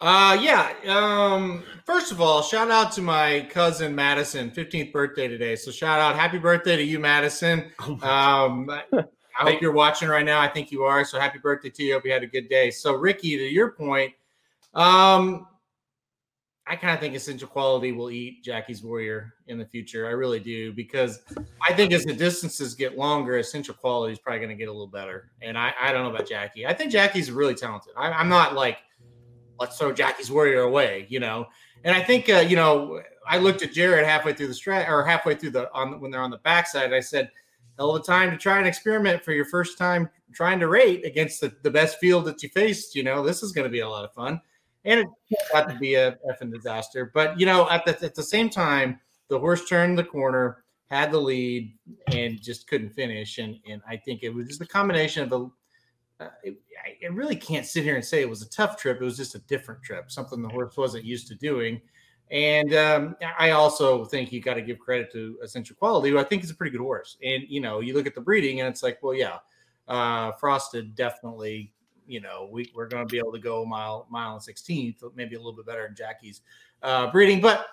Uh, yeah. Um, first of all, shout out to my cousin Madison, 15th birthday today. So shout out, happy birthday to you, Madison. Um, I hope you're watching right now. I think you are. So happy birthday to you. Hope you had a good day. So Ricky, to your point, um, I kind of think essential quality will eat Jackie's Warrior in the future. I really do because I think as the distances get longer, essential quality is probably going to get a little better. And I, I don't know about Jackie. I think Jackie's really talented. I, I'm not like let's throw Jackie's Warrior away, you know. And I think uh, you know I looked at Jared halfway through the strat or halfway through the on when they're on the backside. I said, hell of a time to try and experiment for your first time trying to rate against the, the best field that you faced. You know, this is going to be a lot of fun. And it got to be a effing disaster. But you know, at the at the same time, the horse turned the corner, had the lead, and just couldn't finish. And and I think it was just a combination of the. Uh, it, I I really can't sit here and say it was a tough trip. It was just a different trip, something the horse wasn't used to doing. And um, I also think you got to give credit to Essential Quality, who I think is a pretty good horse. And you know, you look at the breeding, and it's like, well, yeah, uh, Frosted definitely. You know, we, we're going to be able to go a mile, mile and sixteenth, maybe a little bit better in Jackie's uh, breeding. But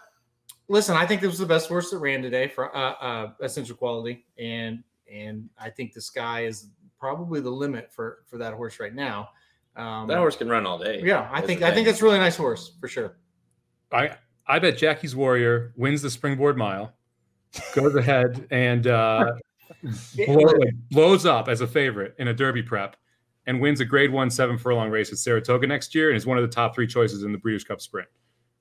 listen, I think this was the best horse that ran today for uh, uh, Essential Quality, and and I think the sky is probably the limit for for that horse right now. Um, That horse can run all day. yeah, I think the I think thing. it's a really nice horse for sure. I I bet Jackie's Warrior wins the Springboard Mile, goes ahead and uh, blow, blows up as a favorite in a Derby prep, and wins a Grade One seven furlong race at Saratoga next year, and is one of the top three choices in the Breeders' Cup Sprint.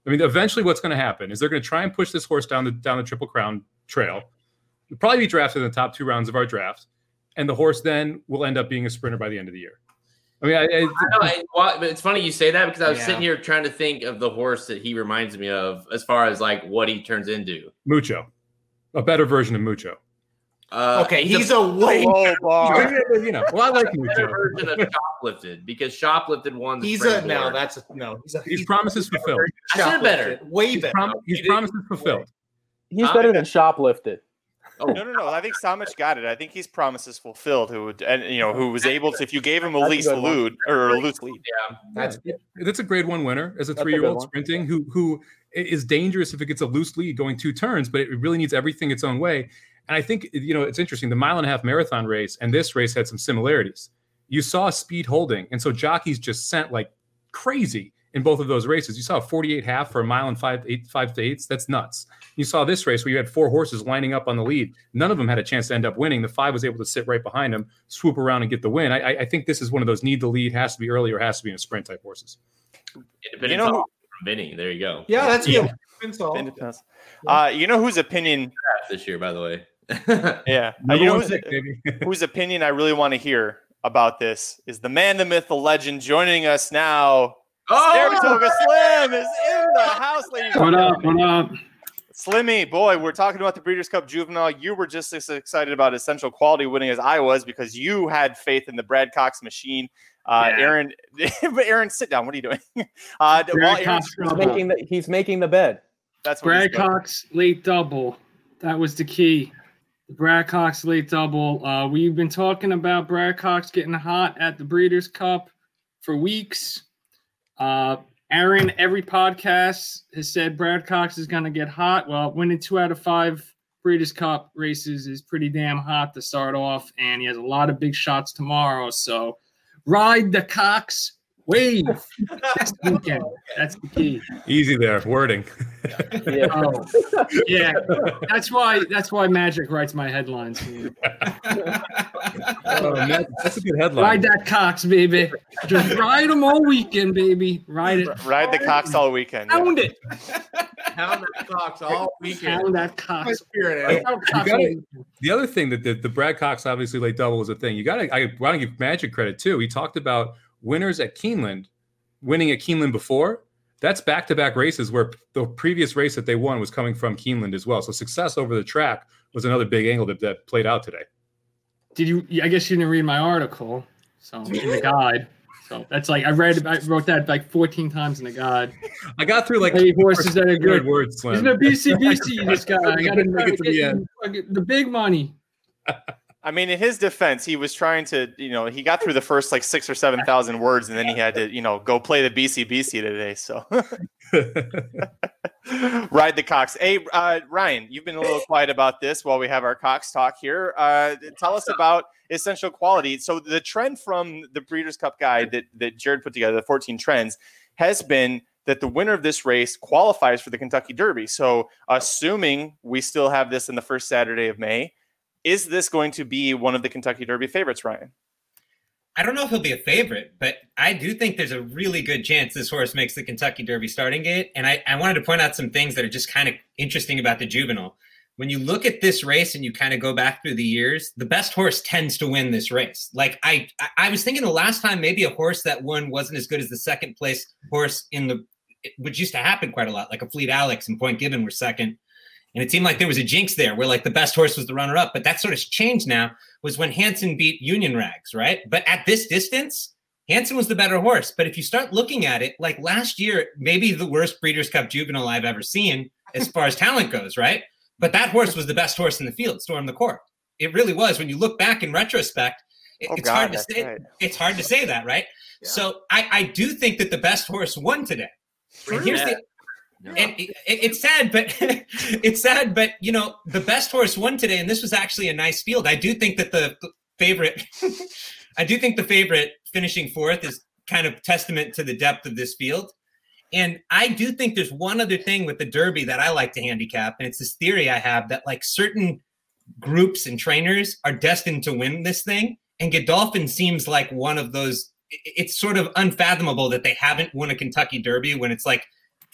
I mean, eventually, what's going to happen is they're going to try and push this horse down the down the Triple Crown trail. He'll probably be drafted in the top two rounds of our draft, and the horse then will end up being a sprinter by the end of the year. I mean, I, I, I know, I- well, it's funny you say that because I was Yeah. sitting here trying to think of the horse that he reminds me of as far as like what he turns into. Mucho, a better version of Mucho. Uh, okay, he's a way Low bar. you know, well, I like better Mucho. version of shoplifted because shoplifted won. He's a no. Springboard. That's a no. He's a He's promises fulfilled. I said better. way He's, better. prom- he's He promises fulfilled. He's better than shoplifted. Oh, No, no, no. I think Somich got it. I think he's promises fulfilled. Who would, and you know, who was able to, if you gave him a That's a lease lead or a loose lead. yeah. That's That's a grade one winner as a three year old sprinting who who is dangerous if it gets a loose lead going two turns, but it really needs everything its own way. And I think you know it's interesting. The mile and a half marathon race and this race had some similarities. You saw speed holding, and so jockeys just sent like crazy in both of those races. You saw a 48 half for a mile and five eight five to eights. That's nuts. You saw this race where you had four horses lining up on the lead. None of them had a chance to end up winning. The five was able to sit right behind them, swoop around and get the win. I, I think this is one of those need the lead, has to be early or has to be in a sprint type horses. Independent You know from Vinny. There you go. Yeah, that's Yeah. good. Vince Uh, you know whose opinion? This year, by the way. Yeah, Uh, Number you know one whose, pick, baby. whose opinion I really want to hear about this is the man, the myth, the legend joining us now. Oh! Saratoga Slim is in the house, ladies. and What up? What up? Slimmy, boy, we're talking about the Breeders' Cup Juvenile. You were just as excited about Essential Quality winning as I was because you had faith in the Brad Cox machine. Uh, Yeah. Aaron, but Aaron, sit down. What are you doing? Uh, Brad while Cox He's making the he's making the bed. that's what Brad. Cox late double. That was the key. The Brad Cox late double. Uh, we've been talking about Brad Cox getting hot at the Breeders' Cup for weeks. Uh, Aaron, every podcast has said Brad Cox is going to get hot. Well, winning two out of five Breeders' Cup races is pretty damn hot to start off, and he has a lot of big shots tomorrow. So ride the Cox wave this weekend. That's the key. Easy there, wording. Yeah. Oh, yeah. That's why. That's why Magic writes my headlines. Oh, that's a good headline. Ride that Cox, baby. Just ride them all weekend, baby. Ride it. Ride the Cox all weekend. yeah. Pound it. Pound that Cox all weekend. Pound that Cox. Spirit. Pound eh? You Cox gotta- the other thing that the, the Brad Cox obviously late double was a thing. You got to I want to give Magic credit too. He talked about winners at Keeneland, winning at Keeneland before. That's back to back races where the previous race that they won was coming from Keeneland as well. So success over the track was another big angle that, that played out today. Did you? I guess you didn't read my article, so in the guide. So that's like I read. I wrote that like 14 times in the guide. I got through like Hey, horses that are good words, Slim. Isn't it BCBC? This guy. I got to Make it to the end. the big money. I mean, in his defense, he was trying to, you know, he got through the first like six or seven thousand words, and then he had to, you know, go play the BCBC today. So ride the Cox. Hey, uh, Ryan, you've been a little quiet about this while we have our Cox talk here. Uh, tell us about essential quality. So the trend from the Breeders' Cup guide that that Jared put together, the 14 trends, has been that the winner of this race qualifies for the Kentucky Derby. So assuming we still have this in the first Saturday of May is this going to be one of the Kentucky Derby favorites, Ryan? I don't know if he'll be a favorite, but I do think there's a really good chance this horse makes the Kentucky Derby starting gate. And I, I wanted to point out some things that are just kind of interesting about the juvenile. When you look at this race and you kind of go back through the years, the best horse tends to win this race. Like I, I- was thinking the last time maybe a horse that won wasn't as good as the second place horse in the, which used to happen quite a lot, like Afleet Alex and Point Given were second. And it seemed like there was a jinx there where like the best horse was the runner up, but that sort of changed now was when Hansen beat Union Rags, right? But at this distance, Hansen was the better horse. But if you start looking at it, like last year, maybe the worst Breeders' Cup juvenile I've ever seen as far as talent goes, right? But that horse was the best horse in the field, Storm the Court. It really was. When you look back in retrospect, it- Oh, it's God, hard to say. right. It's hard to say that, right? So I, I do think that the best horse won today. And here's the and it, it- it's sad, but it's sad, but you know, the best horse won today, and this was actually a nice field. I do think that the favorite, I do think the favorite finishing fourth is kind of testament to the depth of this field. And I do think there's one other thing with the Derby that I like to handicap, and it's this theory I have that like certain groups and trainers are destined to win this thing. And Godolphin seems like one of those. It's sort of unfathomable that they haven't won a Kentucky Derby when it's like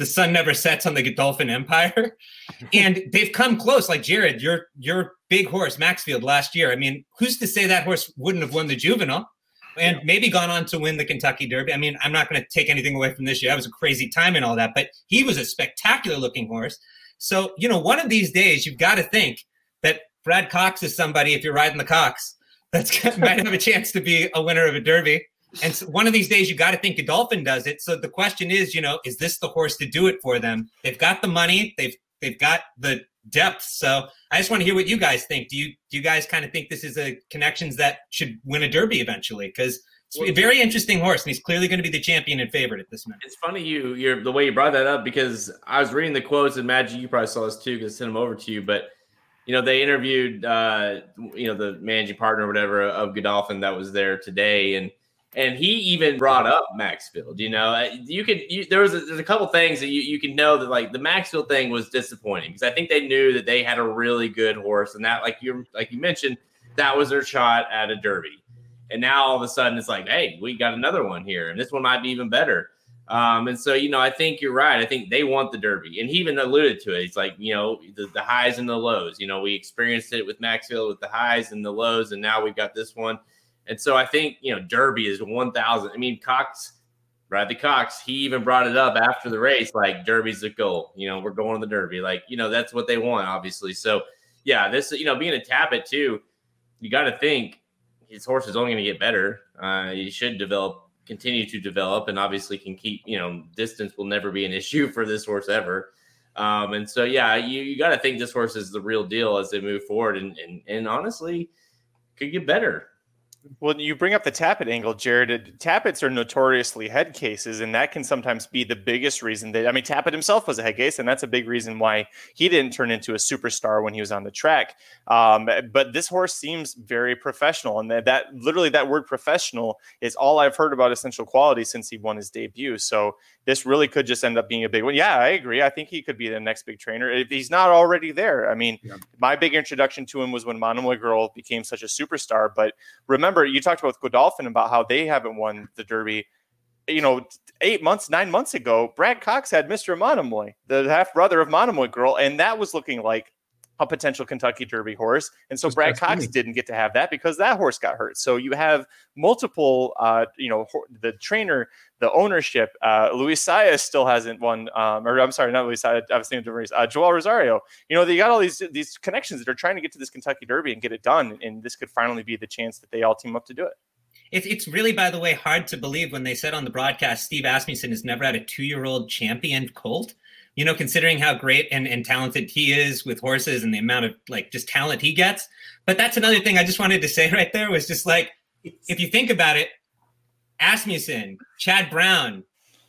the sun never sets on the Godolphin Empire. And they've come close. Like Jared, your your big horse, Maxfield, last year. I mean, who's to say that horse wouldn't have won the juvenile? And maybe gone on to win the Kentucky Derby. I mean, I'm not going to take anything away from this year. That was a crazy time and all that, but he was a spectacular looking horse. So, you know, one of these days you've got to think that Brad Cox is somebody, if you're riding the Cox, that's might have a chance to be a winner of a Derby. And so one of these days, you got to think Godolphin does it. So the question is, you know, is this the horse to do it for them? They've got the money, they've they've got the depth. So I just want to hear what you guys think. Do you do you guys kind of think this is a connections that should win a Derby eventually? Because It's a very interesting horse, and he's clearly going to be the champion and favorite at this minute. It's funny you you're the way you brought that up because I was reading the quotes and Magic, you probably saw this too because I sent them over to you. But you know, they interviewed uh, you know the managing partner or whatever of Godolphin that was there today, and and he even brought up Maxfield. You know, Uh, you could you, there was a, there's a couple things that you, you can know that like the Maxfield thing was disappointing because I think they knew that they had a really good horse and that like you like you mentioned that was their shot at a Derby. And now all of a sudden it's like, hey, we got another one here, and this one might be even better. Um, and so, you know, I think you're right. I think they want the Derby. And he even alluded to it. He's like, you know, the, the highs and the lows. You know, we experienced it with Maxfield with the highs and the lows, and now we've got this one. And so I think, you know, Derby is 1,000. I mean, Cox, Bradley Cox, he even brought it up after the race, like Derby's the goal. You know, we're going to the Derby. Like, you know, that's what they want, obviously. So, yeah, this, you know, being a Tapit too, you got to think his horse is only going to get better. Uh, he should develop, continue to develop, and obviously can keep. You know, distance will never be an issue for this horse ever. Um, and so, yeah, you, you got to think this horse is the real deal as they move forward, and and, and honestly, could get better. Well, you bring up the Tapit angle, Jared. Tapits are notoriously head cases, and that can sometimes be the biggest reason that I mean, Tapit himself was a head case, and that's a big reason why he didn't turn into a superstar when he was on the track. Um, but this horse seems very professional, and that, that literally that word professional is all I've heard about essential quality since he won his debut. So this really could just end up being a big one. Yeah, I agree. I think he could be the next big trainer if he's not already there. I mean, yeah. my big introduction to him was when Monomoy Girl became such a superstar. But remember, you talked about Godolphin about how they haven't won the Derby. You know, eight months, nine months ago, Brad Cox had Mr. Monomoy, the half brother of Monomoy Girl, and that was looking like a potential Kentucky Derby horse. And so Brad Cox didn't get to have that because that horse got hurt. So you have multiple, uh, you know, the trainer, the ownership. Uh, Luis Saez still hasn't won, um, or I'm sorry, not Luis Saez. I was thinking of uh, Joel Rosario. You know, they got all these these connections that are trying to get to this Kentucky Derby and get it done. And this could finally be the chance that they all team up to do it. It's, it's really, by the way, hard to believe when they said on the broadcast Steve Asmussen has never had a two year old champion colt you know, considering how great and, and talented he is with horses and the amount of like just talent he gets. But that's another thing I just wanted to say right there was just like, if you think about it, Asmussen, Chad Brown,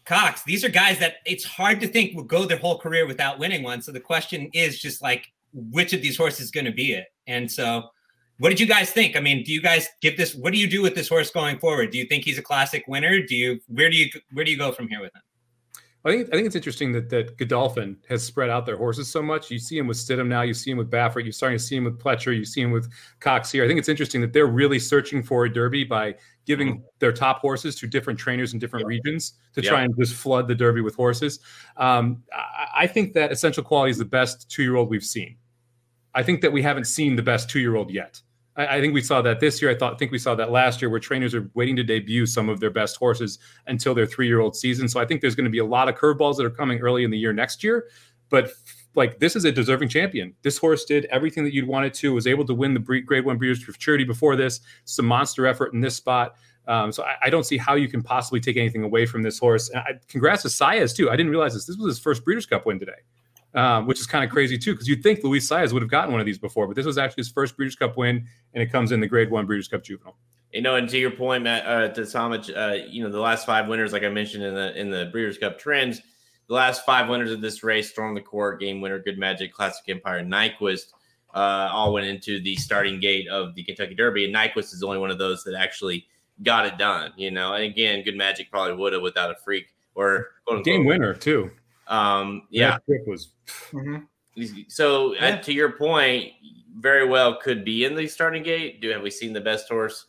Cox, these are guys that it's hard to think will go their whole career without winning one. So the question is just like, which of these horses is going to be it? And so, what did you guys think? I mean, do you guys give this? What do you do with this horse going forward? Do you think he's a classic winner? Do you where do you where do you go from here with him? I think I think it's interesting that that Godolphin has spread out their horses so much. You see him with Stidham now. You see him with Baffert. You're starting to see him with Pletcher. You see him with Cox here. I think it's interesting that they're really searching for a Derby by giving mm-hmm. their top horses to different trainers in different yep. regions to yep. try and just flood the Derby with horses. Um, I, I think that Essential Quality is the best two year old we've seen. I think that we haven't seen the best two year old yet. I, I think we saw that this year. I thought, think we saw that last year, where trainers are waiting to debut some of their best horses until their three-year-old season. So I think there's going to be a lot of curveballs that are coming early in the year next year. But like this is a deserving champion. This horse did everything that you'd want it to. Was able to win the Grade One Breeders' Futurity before this. Some monster effort in this spot. Um, so I, I, don't see how you can possibly take anything away from this horse. And I, congrats to Saez too. I didn't realize this. This was his first Breeders' Cup win today um, which is kind of crazy too, because you'd think Luis Saez would have gotten one of these before, but this was actually his first Breeders' Cup win, and it comes in the Grade One Breeders' Cup Juvenile. You know, and to your point, Matt, uh, to Somich, uh, you know, the last five winners, like I mentioned in the in the Breeders' Cup trends, the last five winners of this race: Storm the Court, Game Winner, Good Magic, Classic Empire, Nyquist, uh, all went into the starting gate of the Kentucky Derby, and Nyquist is the only one of those that actually got it done. You know, and again, Good Magic probably would have without a freak or game winner too. Um, yeah, that was. Mm-hmm. So yeah. uh, to your point, very well could be in the starting gate. Do have we seen the best horse?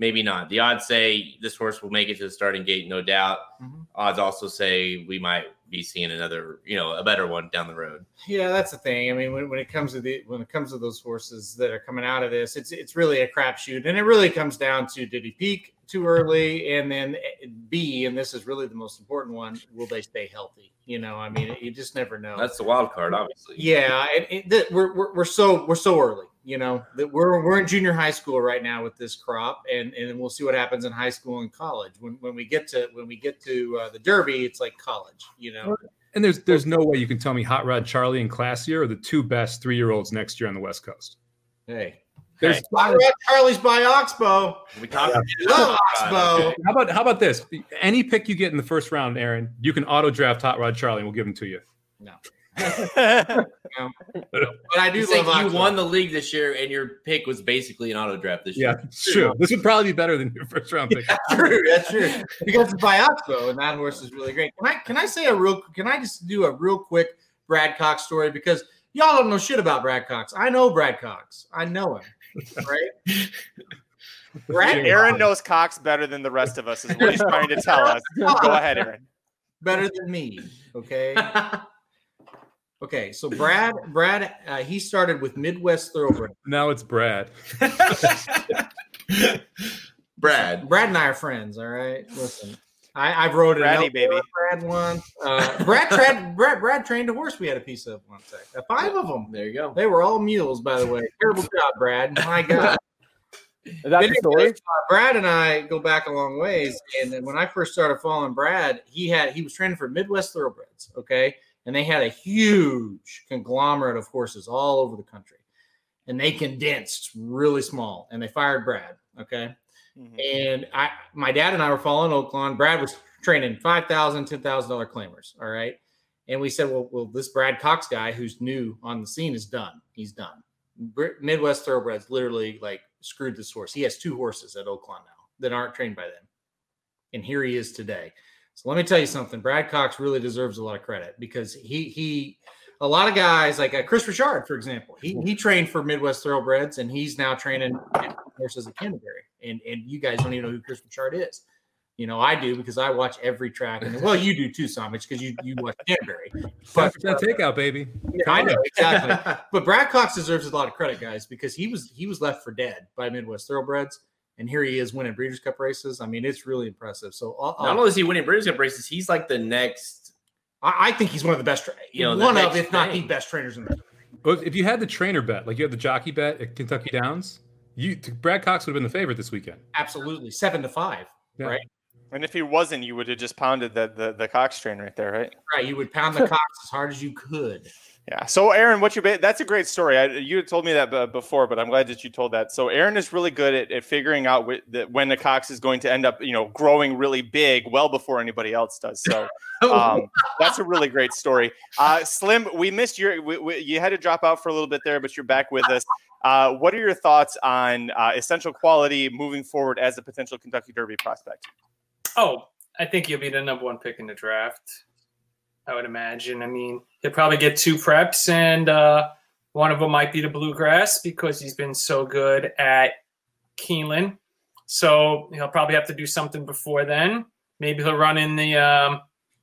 Maybe not. The odds say this horse will make it to the starting gate, no doubt. Mm-hmm. Odds also say we might be seeing another, you know, a better one down the road. Yeah, that's the thing. I mean, when, when it comes to the when it comes to those horses that are coming out of this, it's it's really a crapshoot, and it really comes down to did he peak too early, and then eh, B, and this is really the most important one: will they stay healthy? You know, I mean, you just never know. That's the wild card, obviously. Yeah, and, and we're, we're we're so we're so early. You know that we're we're in junior high school right now with this crop, and and we'll see what happens in high school and college. When when we get to when we get to uh, the Derby, it's like college. You know. And there's there's no way you can tell me Hot Rod Charlie and Classier are the two best three year olds next year on the West Coast. Hey, There's Hot Rod Charlie's by Oxbow. We talked Love Oxbow. how about how about this? Any pick you get in the first round, Aaron, you can auto draft Hot Rod Charlie, and we'll give him to you. No. But I do You, say love you won the league this year, and your pick was basically an auto draft this Yeah, year. it's true. This would probably be better than your first round pick. That's true. That's true. Because it's by Oxbow, and that horse is really great. Can I can I say a real? Can I just do a real quick Brad Cox story because y'all don't know shit about Brad Cox. I know Brad Cox. I know him. Right. Brad Aaron knows Cox better than the rest of us, is what he's trying to tell us. Go ahead, Aaron. better than me. Okay. Okay, so Brad, Brad, uh, he started with Midwest Thoroughbred. Now it's Brad. Brad. Brad and I are friends. All right, listen, I, I've rode Braddy, baby. Brad once. Uh, Brad, Brad, Brad trained a horse. We had a piece of one sec. Uh, Five of them. There you go. They were all mules, by the way. Terrible job, Brad. My God. Is that the story? uh, Brad and I go back a long ways, and then when I first started following Brad, he had he was training for Midwest Thoroughbreds, okay, and they had a huge conglomerate of horses all over the country, and they condensed really small, and they fired Brad, okay, Mhm. and I my dad and I were following Oaklawn. Brad was training five thousand, ten thousand dollar claimers, all right, and we said, well, well, this Brad Cox guy who's new on the scene is done. He's done. Midwest Thoroughbreds literally like screwed this horse. He has two horses at Oaklawn now that aren't trained by them. And here he is today. So let me tell you something. Brad Cox really deserves a lot of credit because he he a lot of guys like uh, Chris Richard, for example, he he trained for Midwest Thoroughbreds and he's now training horses at Canterbury. And and you guys don't even know who Chris Richard is. You know, I do because I watch every track. And well, you do too, Somich, because you you watch Canterbury. Five percent takeout, baby. Yeah, I know exactly. but Brad Cox deserves a lot of credit, guys, because he was he was left for dead by Midwest Thoroughbreds, and here he is winning Breeders' Cup races. I mean, it's really impressive. So uh, Not only is he winning Breeders' Cup races, he's like the next. I, I think he's one of the best, tra- You know, one of next if not the best trainers in the. But if you had the trainer bet, like you had the jockey bet at Kentucky Downs, you Brad Cox would have been the favorite this weekend. Absolutely, seven to five. Yeah. Right, And if he wasn't, you would have just pounded the, the, the Cox train right there, right? right. You would pound the Cox as hard as you could. Yeah. So Aaron, what you ba- that's a great story. I, you told me that b- before, but I'm glad that you told that. So Aaron is really good at, at figuring out wh- that when the Cox is going to end up, you know, growing really big well before anybody else does. So um, that's a really great story. Uh, Slim, we missed your. We, we, you had to drop out for a little bit there, but you're back with us. Uh, what are your thoughts on uh, essential quality moving forward as a potential Kentucky Derby prospect? Oh, I think he'll be the number one pick in the draft. I would imagine. I mean, he'll probably get two preps, and uh, one of them might be the bluegrass because he's been so good at Keeneland. So he'll probably have to do something before then. Maybe he'll run in the, um,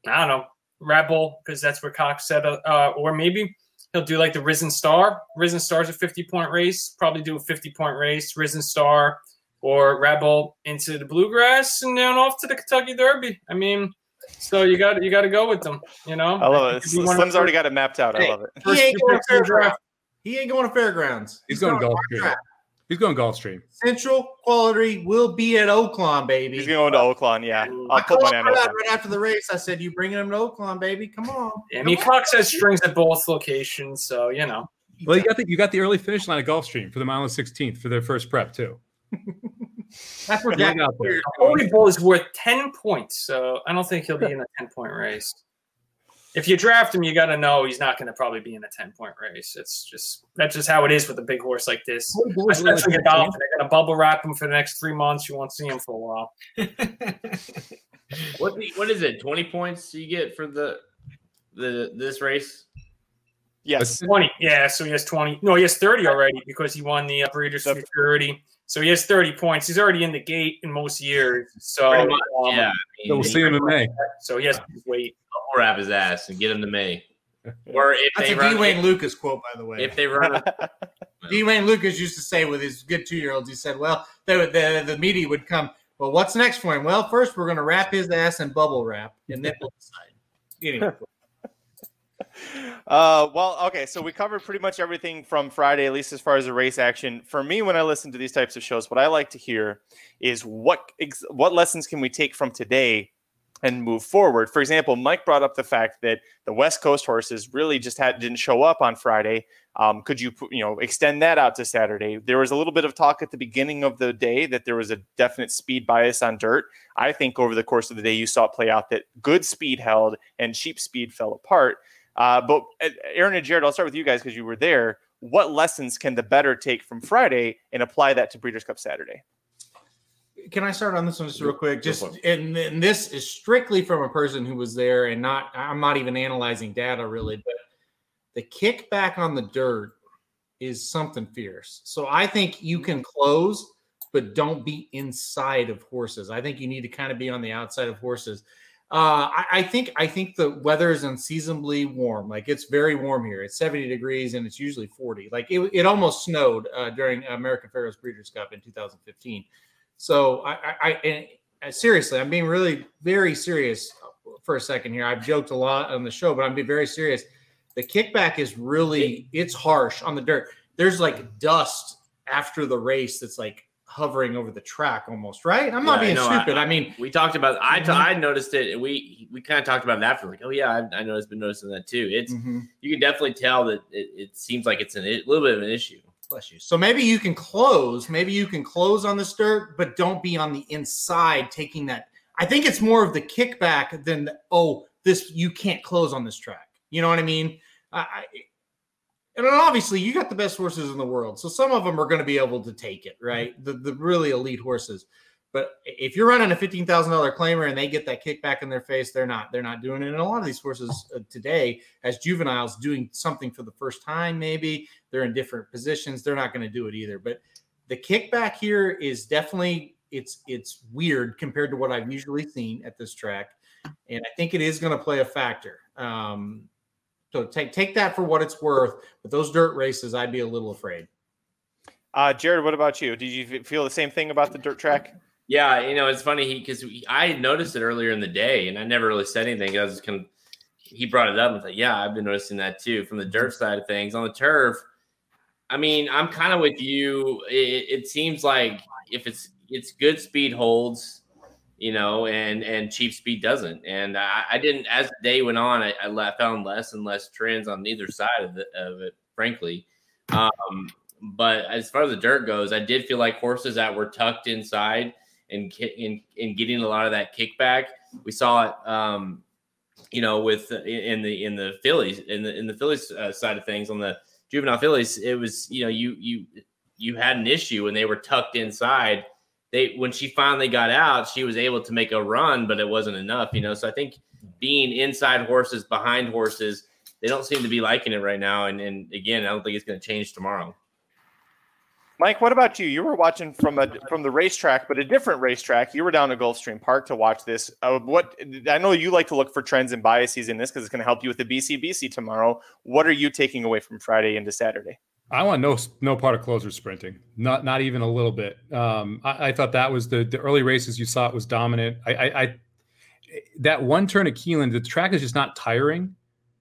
I don't know, Rebel because that's where Cox said, uh, or maybe he'll do like the Risen Star. Risen Star's a 50 point race. Probably do a 50 point race, Risen Star or Rebel into the Bluegrass and then off to the Kentucky Derby. I mean, so you got you got to go with them. You know, I love it. think it'd be one of Slim's the already got it mapped out. I love it. He ain't going picks in the to fairgrounds. draft. He ain't going to fairgrounds. He's going to Gulfstream. He's going Gulfstream. Central quality will be at Oaklawn, baby. He's going to Oaklawn. Yeah, I I'll put called money on right after the race. I said, "You bringing him to Oaklawn, baby? Come on." I mean, Cox has strings at both locations, so you know. Well, you got the you got the early finish line at Gulfstream for the mile and sixteenth for their first prep too. That's where Look Jack out there. Holy Bull is worth ten points, so I don't think he'll be in a ten point race. If you draft him, you got to know he's not going to probably be in a ten point race. It's just that's just how it is with a big horse like this. Especially Godolphin, they're going to bubble wrap him for the next three months. You won't see him for a while. What the- what is it? Twenty points you get for the the this race? Yes. Twenty, yeah. So he has twenty. No, he has thirty already because he won the uh, Breeders' The- Futurity. So he has thirty points. He's already in the gate in most years. So much, um, yeah. So we'll see him in May. So he has to wait. I'll wrap his ass and get him to May. Or if That's they a run, Dwayne Lucas quote, by the way. if they run, D. Wayne Lukas used to say with his good two year olds, he said, "Well, they would, the the media would come. Well, what's next for him? Well, first we're going to wrap his ass in bubble wrap, and then we'll decide." Anyway, Uh, well, okay, so we covered pretty much everything from Friday, at least as far as the race action. For me, when I listen to these types of shows, what I like to hear is what ex- what lessons can we take from today and move forward. For example, Mike brought up the fact that the West Coast horses really just had didn't show up on Friday. Um, could you you know extend that out to Saturday? There was a little bit of talk at the beginning of the day that there was a definite speed bias on dirt. I think over the course of the day you saw it play out that good speed held and cheap speed fell apart. Uh, but uh, Aaron and Jared, I'll start with you guys because you were there. What lessons can the better take from Friday and apply that to Breeders' Cup Saturday? Can I start on this one just real quick? Just and, and this is strictly from a person who was there, and not I'm not even analyzing data really, but the kickback on the dirt is something fierce. So I think you can close, but don't be inside of horses. I think you need to kind of be on the outside of horses. Uh, I, I, think I think the weather is unseasonably warm. Like it's very warm here. It's 70 degrees and it's usually 40. Like it, it almost snowed uh, during American Pharoah's Breeders' Cup in 2015. So I, I, I uh, seriously, I'm being really very serious for a second here. I've joked a lot on the show, but I'm being very serious. The kickback is really it's harsh on the dirt. There's like dust after the race that's like hovering over the track almost, right? I'm not yeah, being stupid. I, I, mean, we talked about. I mm-hmm. I noticed it, we we kind of talked about it after. Like, oh yeah, I, know. I noticed, been noticing that too. It's mm-hmm. you can definitely tell that it, it seems like it's an, a little bit of an issue. Bless you. So maybe you can close. Maybe you can close on the dirt, but don't be on the inside taking that. I think it's more of the kickback than the, oh this you can't close on this track. You know what I mean? I, and obviously you got the best horses in the world so some of them are going to be able to take it right? The, the really elite horses. But if you're running a $15000 claimer and they get that kickback in their face they're not they're not doing it. And a lot of these horses uh, today as juveniles doing something for the first time maybe they're in different positions they're not going to do it either. But the kickback here is definitely it's it's weird compared to what i've usually seen at this track. And i think it is going to play a factor. Um, so take take that for what it's worth. But those dirt races, I'd be a little afraid. Uh, Jared, what about you? Did you feel the same thing about the dirt track? Yeah, you know, it's funny because I noticed it earlier in the day, and I never really said anything. I was just kind of he brought it up and like, yeah, I've been noticing that too from the dirt side of things. On the turf, I mean, I'm kind of with you. It, it seems like if it's it's good speed holds, you know, and and cheap speed doesn't. And I, I didn't as the day went on, I, I, found less and less trends on either side of, the, of it, frankly. Um, but as far as the dirt goes, I did feel like horses that were tucked inside and in, in getting a lot of that kickback. We saw it, um, you know, with in the in the fillies in the in the fillies uh, side of things on the juvenile fillies. It was you know you you you had an issue when they were tucked inside they when she finally got out, she was able to make a run, but it wasn't enough, you know. So I think being inside horses, behind horses, they don't seem to be liking it right now. And, and again, I don't think it's going to change tomorrow. Mike, what about you? You were watching from a from the racetrack, but a different racetrack. You were down to Gulfstream Park to watch this. Uh, what I know you like to look for trends and biases in this because it's going to help you with the BCBC tomorrow. What are you taking away from Friday into Saturday? I want no no part of closer sprinting, not not even a little bit. Um, I, I, thought that was the the early races you saw it was dominant. I, I, I that one turn at Keeneland, the track is just not tiring,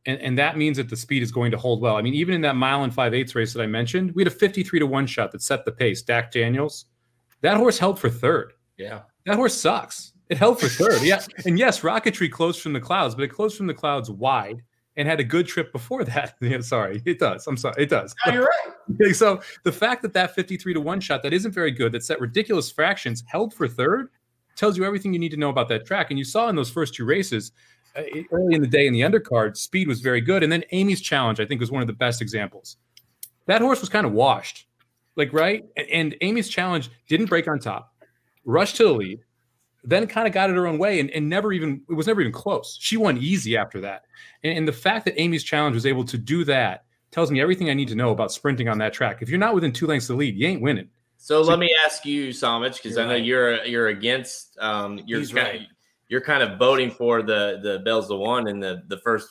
and and that means that the speed is going to hold well. I mean, even in that mile and five eighths race that I mentioned, we had a fifty three to one shot that set the pace. Dak Daniels, that horse held for third. Yeah, that horse sucks. It held for third. Yeah, and yes, Rocketry closed from the clouds, but it closed from the clouds wide and had a good trip before that. yeah, sorry, it does. I'm sorry, it does. No, you're right. so the fact that that 53 to one shot that isn't very good, that set ridiculous fractions, held for third, tells you everything you need to know about that track. And you saw in those first two races, uh, early in the day in the undercard, speed was very good. And then Amy's challenge, I think, was one of the best examples. That horse was kind of washed, like right. And, and Amy's challenge didn't break on top, rushed to the lead, then kind of got it her own way and, and never even it was never even close. She won easy after that. And, and, the fact that Amy's challenge was able to do that tells me everything I need to know about sprinting on that track. If you're not within two lengths of the lead, you ain't winning. So, so let me ask you, Somich, because I know right. you're you're against um you're kind right. of, you're kind of voting for the the Bells the one in the the first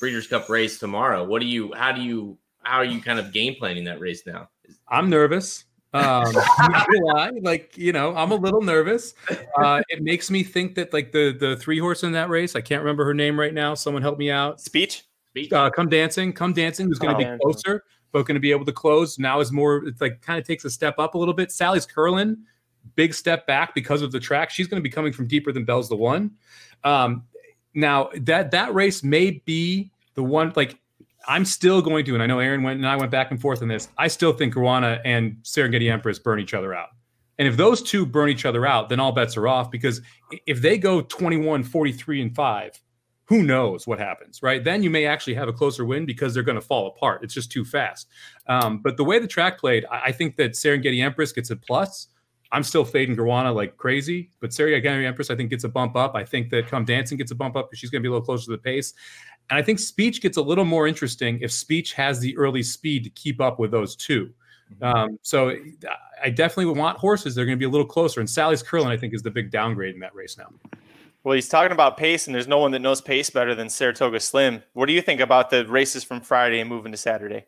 Breeders' Cup race tomorrow. What do you how do you how are you kind of game planning that race now? I'm nervous. Um, like you know, I'm a little nervous. Uh, it makes me think that like the the three horse in that race, I can't remember her name right now. Someone help me out. Speech. Speech. Uh, come dancing. Come dancing. Who's going to oh, be closer, but going to be able to close. Now is more. It's like kind of takes a step up a little bit. Sally's Curlin. big step back because of the track. She's going to be coming from deeper than Bell's the one. Um, now that that race may be the one like I'm still going to, and I know Aaron went and I went back and forth on this. I still think Ruana and Serengeti Empress burn each other out. And if those two burn each other out, then all bets are off because if they go 21, 43, and 5, who knows what happens, right? Then you may actually have a closer win because they're going to fall apart. It's just too fast. Um, but the way the track played, I, I think that Serengeti Empress gets a plus. I'm still fading Caruana like crazy, but Serengeti Empress, I think, gets a bump up. I think that Come Dancing gets a bump up because she's going to be a little closer to the pace. And I think Speech gets a little more interesting if Speech has the early speed to keep up with those 2 um, so I definitely want horses. They're going to be a little closer. And Sally's Curlin, I think, is the big downgrade in that race now. Well, he's talking about pace, and there's no one that knows pace better than Saratoga Slim. What do you think about the races from Friday and moving to Saturday?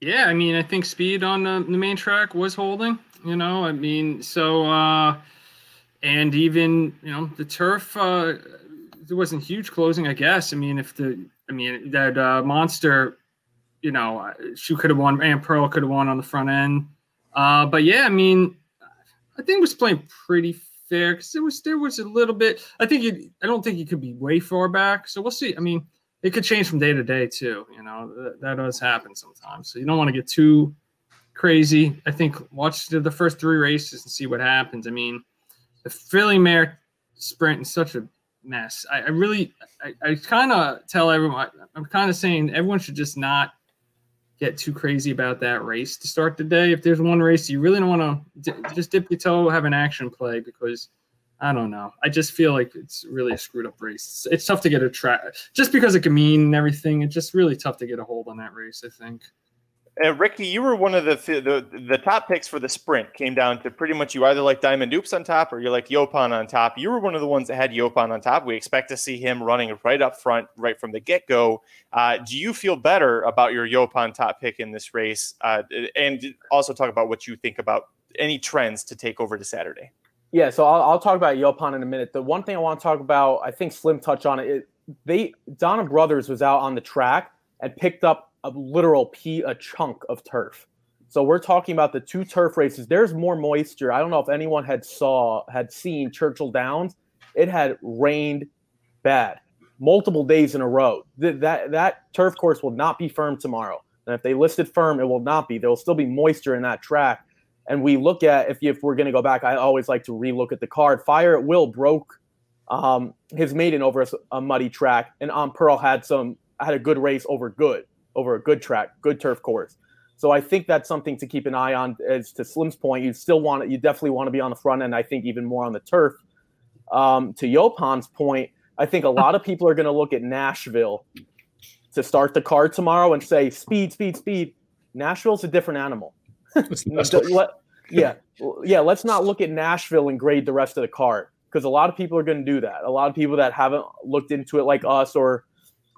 Yeah, I mean, I think speed on the, the main track was holding. You know, I mean, so uh, and even you know the turf. Uh, there wasn't huge closing, I guess. I mean, if the, I mean that uh, monster, you know, she could have won, and Pearl could have won on the front end. Uh, but yeah, I mean, I think it was playing pretty fair because there was there was a little bit. I think you, I don't think you could be way far back. So we'll see. I mean, it could change from day to day too. You know, that, that does happen sometimes. So you don't want to get too crazy. I think watch the, first three races and see what happens. I mean, the Filly Mare sprint is such a mess. I, I really, I, I kind of tell everyone, I'm kind of saying everyone should just not get too crazy about that race to start the day. If there's one race you really don't want to d- just dip your toe, have an action play because I don't know. I just feel like it's really a screwed up race. It's, it's tough to get a track just because it can mean and everything. It's just really tough to get a hold on that race. I think. Uh, Ricky, you were one of the, the the top picks for the sprint. Came down to pretty much you either like Diamond Oops on top or you like Yaupon on top. You were one of the ones that had Yaupon on top. We expect to see him running right up front, right from the get go. Uh, do you feel better about your Yaupon top pick in this race? Uh, and also talk about what you think about any trends to take over to Saturday. Yeah, so I'll, I'll talk about Yaupon in a minute. The one thing I want to talk about, I think Slim touched on it. it they Donna Brothers was out on the track and picked up a literal pea a chunk of turf. So we're talking about the two turf races. There's more moisture. I don't know if anyone had saw had seen Churchill Downs. It had rained bad multiple days in a row. That that that turf course will not be firm tomorrow. And if they listed firm, it will not be. There will still be moisture in that track. And we look at if, if we're going to go back, I always like to relook at the card. Fire at Will broke um, his maiden over a, a muddy track, and Aunt Pearl had some had a good race over good over a good track, good turf course. So I think that's something to keep an eye on. As to Slim's point, you still want to, you definitely want to be on the front end. I think even more on the turf. Um, to Yaupon's point, I think a lot of people are going to look at Nashville to start the card tomorrow and say speed, speed, speed. Nashville's a different animal. yeah, yeah. Let's not look at Nashville and grade the rest of the card because a lot of people are going to do that. A lot of people that haven't looked into it like us or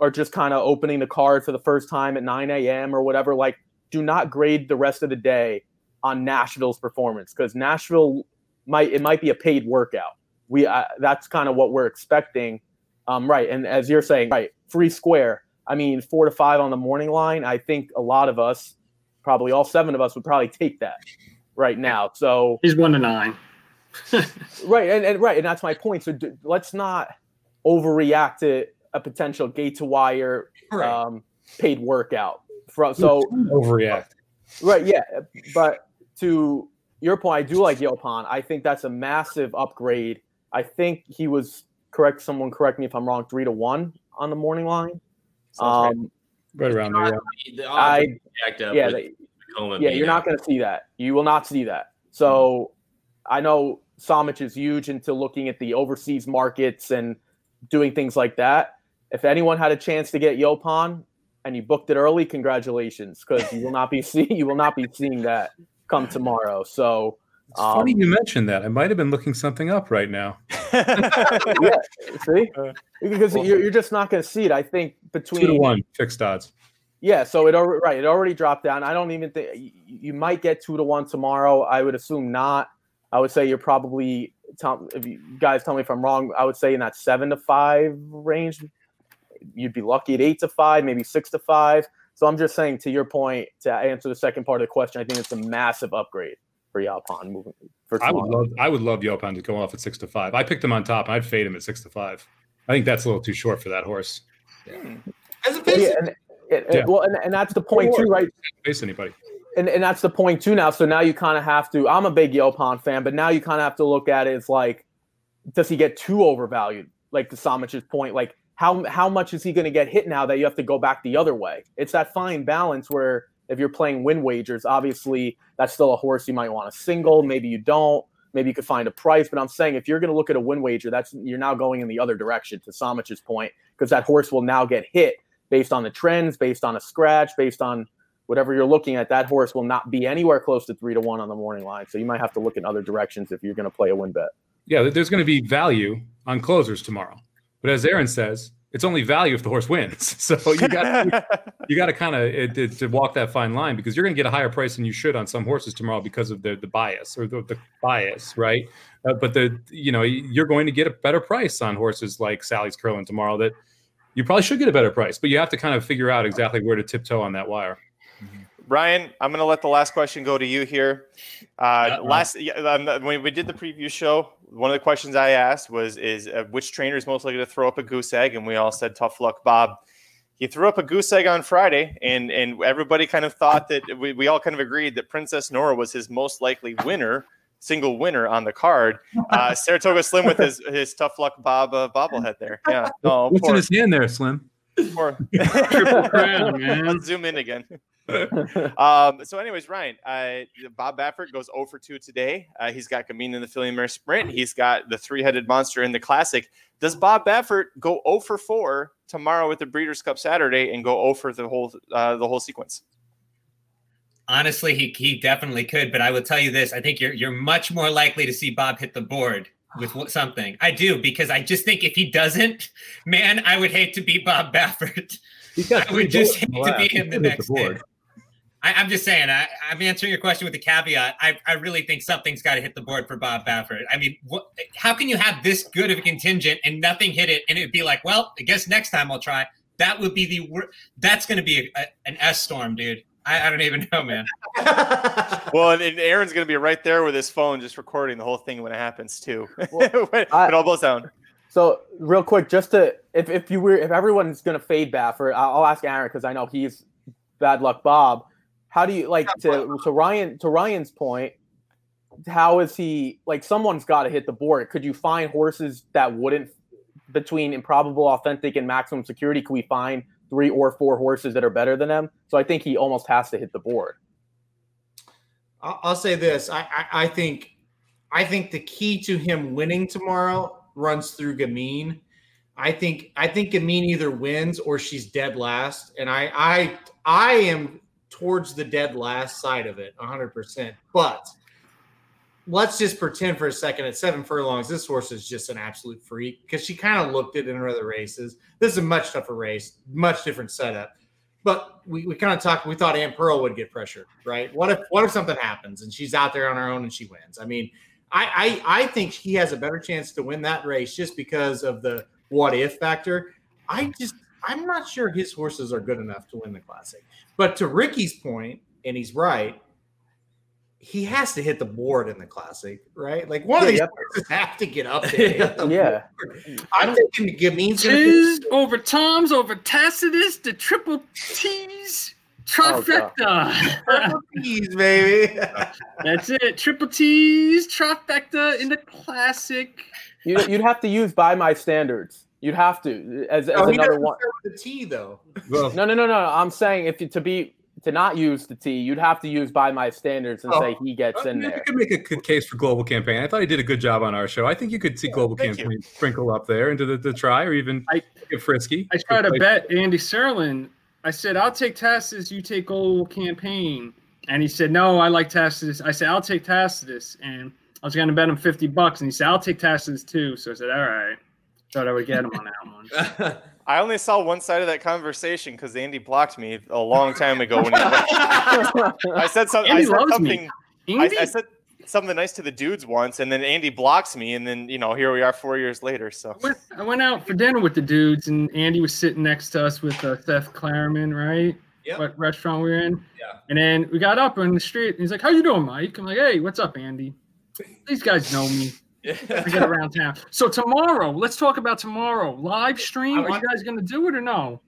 are just kind of opening the card for the first time at 9 a.m. or whatever, like do not grade the rest of the day on Nashville's performance because Nashville might it might be a paid workout. We uh, that's kind of what we're expecting, um, right? And as you're saying, right, free square. I mean, four to five on the morning line. I think a lot of us, probably all seven of us, would probably take that right now. So he's one to nine. right, and, and right, and that's my point. So do, let's not overreact to a potential gate to wire right. um, paid workout. From so overreact. Right, yeah, but to your point, I do like Yaupon. I think that's a massive upgrade. I think he was correct. Someone correct me if I'm wrong. Three to one on the morning line. Um, right around there. Yeah, I, yeah, they, yeah you're not going to see that. You will not see that. So mm-hmm. I know Somich is huge into looking at the overseas markets and doing things like that if anyone had a chance to get Yaupon and you booked it early, congratulations, because you will not be see you will not be seeing that come tomorrow. So it's um, funny you mentioned that. I might have been looking something up right now. yeah, see, because well, you're, you're just not going to see it. I think between two to one fixed odds. Yeah, so it already right. It already dropped down. I don't even think you might get two to one tomorrow. I would assume not. I would say you're probably tell if you guys tell me if I'm wrong. I would say in that seven to five range, you'd be lucky at eight to five, maybe six to five. So I'm just saying, to your point, to answer the second part of the question, I think it's a massive upgrade for Yaupon moving for I would love I would love Yaupon to go off at six to five. I picked him on top I'd fade him at six to five. I think that's a little too short for that horse. Hmm. As a Well, yeah, face, and, and- Yeah. well, and, and that's the point too, right? Face anybody. and, and that's the point too now. So now you kind of have to. I'm a big Yaupon fan, but now you kind of have to look at it as like, does he get too overvalued? Like to Somich's point, like how how much is he going to get hit now that you have to go back the other way? It's that fine balance where if you're playing win wagers, obviously that's still a horse you might want to single. Maybe you don't. Maybe you could find a price. But I'm saying if you're going to look at a win wager, that's you're now going in the other direction to Somich's point because that horse will now get hit based on the trends, based on a scratch, based on whatever you're looking at, that horse will not be anywhere close to three to one on the morning line. So you might have to look in other directions if you're going to play a win bet. Yeah, there's going to be value on closers tomorrow. But as Aaron says, it's only value if the horse wins. So you got you got to kind of to, to walk that fine line because you're going to get a higher price than you should on some horses tomorrow because of the the bias or the, the bias, right? Uh, but the you know you're going to get a better price on horses like Sally's Curlin tomorrow that you probably should get a better price, but you have to kind of figure out exactly where to tiptoe on that wire. Ryan, I'm going to let the last question go to you here. Uh, last yeah, um, when we did the preview show, one of the questions I asked was, "Is uh, which trainer is most likely to throw up a goose egg?" And we all said, "Tough luck, Bob." He threw up a goose egg on Friday, and and everybody kind of thought that we, we all kind of agreed that Princess Noor was his most likely winner, single winner on the card. Uh, Saratoga Slim with his his tough luck Bob uh, bobblehead there. Yeah, no, What's poor, in his hand there, Slim? poor. Triple crown, man. Let's zoom in again. um, so, anyways, Ryan, uh, Bob Baffert goes 0 for 2 today. Uh, he's got Gamine in the Filly Mare Sprint. He's got the three headed monster in the Classic. Does Bob Baffert go 0 for 4 tomorrow with the Breeders' Cup Saturday and go 0 for the whole uh, the whole sequence? Honestly, he he definitely could, but I will tell you this: I think you're you're much more likely to see Bob hit the board with something. I do because I just think if he doesn't, man, I would hate to be Bob Baffert. He's got I would just bullets hate to be left. him the hit the next day. Board. I, I'm just saying. I, I'm answering your question with a caveat. I, I really think something's got to hit the board for Bob Baffert. I mean, what, how can you have this good of a contingent and nothing hit it, and it'd be like, well, I guess next time I'll try. That would be the wor- that's going to be a, a, an S storm, dude. I, I don't even know, man. Well, and, and Aaron's going to be right there with his phone just recording the whole thing when it happens, too. Well, when I- it all blows down. So real quick, just to if, if you were if everyone's gonna fade Baffert, I'll, I'll ask Aaron because I know he's bad luck Bob. How do you like to to Ryan to Ryan's point? How is he like? Someone's got to hit the board. Could you find horses that wouldn't between improbable, authentic, and maximum security? Could we find three or four horses that are better than them? So I think he almost has to hit the board. I'll I'll say this. I, I I think I think the key to him winning tomorrow runs through Gamine. I think I think Gamine either wins or she's dead last, and I I I am towards the dead last side of it, 100. percent But let's just pretend for a second at seven furlongs, this horse is just an absolute freak because she kind of looked it in her other races. This is a much tougher race, much different setup. But we, we kind of talked. We thought Aunt Pearl would get pressured, right? What if what if something happens and she's out there on her own and she wins? I mean, I I, I think he has a better chance to win that race just because of the what if factor. I just I'm not sure his horses are good enough to win the classic. But to Ricky's point, and he's right, he has to hit the board in the classic, right? Like one of Yeah, these yep. horses have to get up there. and hit the Yeah. board. I'm thinking Gamine's gonna Tiz over Tom's over Tacitus, the triple T's trifecta. Oh, triple T's, baby. That's it. Triple T's trifecta in the classic. You, you'd have to use by my standards. You'd have to as, as Oh, he another one. start with the T though. Well, No, no, no, no. I'm saying if you, to be to not use the T, you'd have to use by my standards and Oh. say he gets in you there. could make a good case for global campaign. I thought he did a good job on our show. I think you could see global thank you. campaign sprinkle up there into the, the tri or even I- get frisky. I tried to bet Andy Serling. I said, I'll take Tacitus, you take global Campaign. And he said, No, I like Tacitus. I said, I'll take Tacitus. And I was going to bet him 50 bucks. And he said, I'll take Tacitus too. So I said, All right. Thought I would get him on that one. I only saw one side of that conversation because Andy blocked me a long time ago when he. I said something. I Andy said loves something. me. I, Andy? I said something nice to the dudes once, and then Andy blocks me, and then you know here we are four years later. So went, I went out for dinner with the dudes, and Andy was sitting next to us with uh, Seth Klarman, right? Yep. what restaurant we were in. Yeah. And then we got up on the street. And he's like, "How you doing, Mike?" I'm like, "Hey, what's up, Andy?" These guys know me. I get around town. So tomorrow, let's talk about tomorrow. Live stream. Are you want- guys gonna do it or no?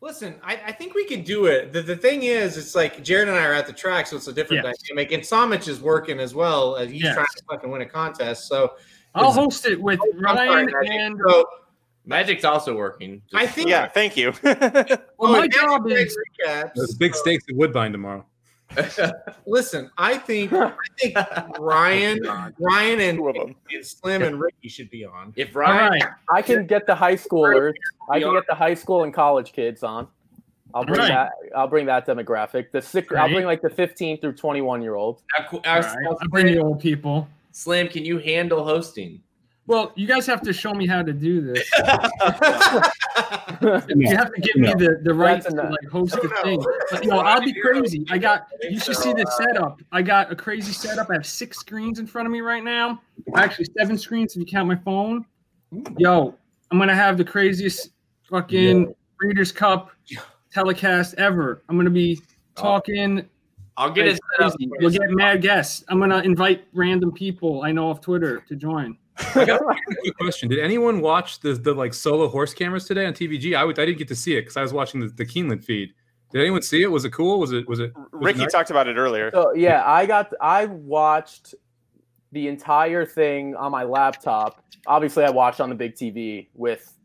Listen, I, I think we could do it. The, the thing is, it's like Jared and I are at the track, so it's a different Yes. dynamic. And Somich is working as well. As he's Yes. trying to fucking win a contest. So I'll host it with oh, I'm sorry, Ryan Magic. and So Magic's also working. I think Yeah, thank you. well, Oh, my job is. There's big stakes at Woodbine tomorrow. Listen, I think I think Ryan, Ryan, and, Two of 'em. and Slim and Ricky should be on. if all Ryan. I can get the high schoolers. I can get the high school and college kids on. I'll bring Right. that. I'll bring that demographic. The six. I'll bring like the 15 through 21 year olds. now, qu- All uh, right. I'll bring the old people. Slim, can you handle hosting? Well, you guys have to show me how to do this. You have to give me the, the right That's to enough. like host the thing. But, yo, I'll be crazy. I got you should see this setup. I got a crazy setup. I have six screens in front of me right now. Actually, seven screens if you count my phone. Yo, I'm gonna have the craziest fucking Breeders' Cup telecast ever. I'm gonna be talking. I'll get like it set up. crazy. We'll get mad guests. I'm gonna invite random people I know off Twitter to join. Quick question: Did anyone watch the the like solo horse cameras today on TVG? I would, I didn't get to see it because I was watching the, the Keeneland feed. Did anyone see it? Was it cool? Was it was it? was it Ricky nice? talked about it earlier. So yeah, I got. I watched the entire thing on my laptop. Obviously, I watched on the big TV with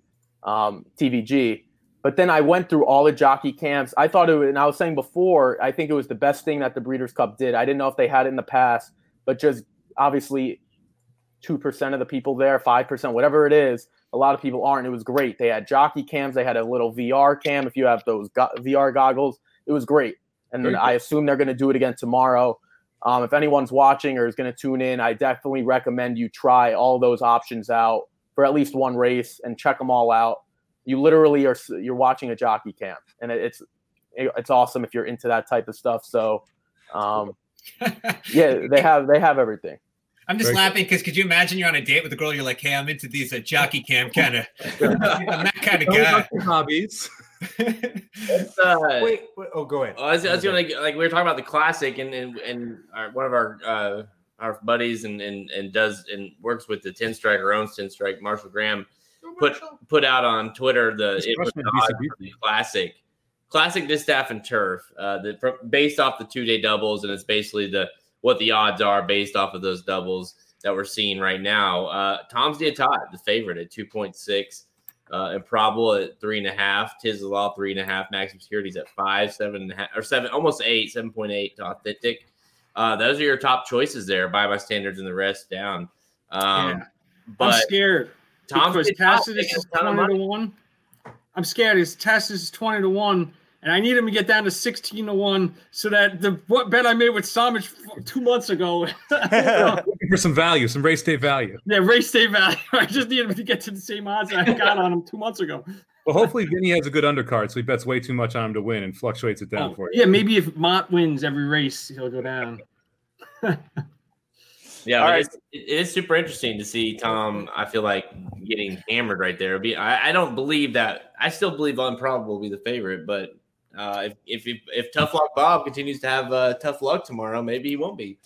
um, TVG. But then I went through all the jockey camps. I thought it, was, and I was saying before, I think it was the best thing that the Breeders' Cup did. I didn't know if they had it in the past, but just obviously, two percent of the people there, five percent, whatever it is, a lot of people aren't. It was great. They had jockey cams. They had a little VR cam. If you have those go- VR goggles, it was great. And Very I assume they're going to do it again tomorrow. Um, if anyone's watching or is going to tune in, I definitely recommend you try all those options out for at least one race and check them all out. You literally are you're watching a jockey camp, and it- it's it- it's awesome if you're into that type of stuff. So, um, yeah, they have they have everything. I'm just Very laughing because could you imagine you're on a date with a girl? You're like, hey, I'm into these uh, jockey cam kind of. I'm that kind of guy. hobbies. Uh, Wait, wait, oh, go ahead. I was, I was gonna like we were talking about the classic and and, and our, one of our uh, our buddies and, and and does and works with the ten strike or owns ten strike Marshall Gramm put put out on Twitter the, it was the it, odds for the classic classic distaff and turf uh, the, based off the two day doubles and it's basically the what the odds are based off of those doubles that we're seeing right now. Uh, Tom's d'Etat, the favorite at two point six. Uh, Improbable at three and a half, Tiz the Law three and a half, Maximum Securities at five, seven and a half, or seven, almost eight, seven point eight to Authentic. Uh, those are your top choices there, by my standards, and the rest down. Um, I'm scared. Tom's because been top, Tacitus making is a ton of twenty to one. I'm scared. His Tacitus is twenty to one, and I need him to get down to sixteen to one, so that the what bet I made with Samich two months ago, for some value, some race day value. yeah, race day value. I just need him to get to the same odds that I got on him two months ago. Well, hopefully Vinny has a good undercard, so he bets way too much on him to win and fluctuates it down Oh, for you. yeah, maybe if Mott wins every race, he'll go down. Yeah, All but right. it's, it is super interesting to see Tom. I feel like getting hammered right there. Be I, I don't believe that. I still believe Improbable will be the favorite, but uh, if, if if if Tough Luck Bob continues to have uh, tough luck tomorrow, maybe he won't be.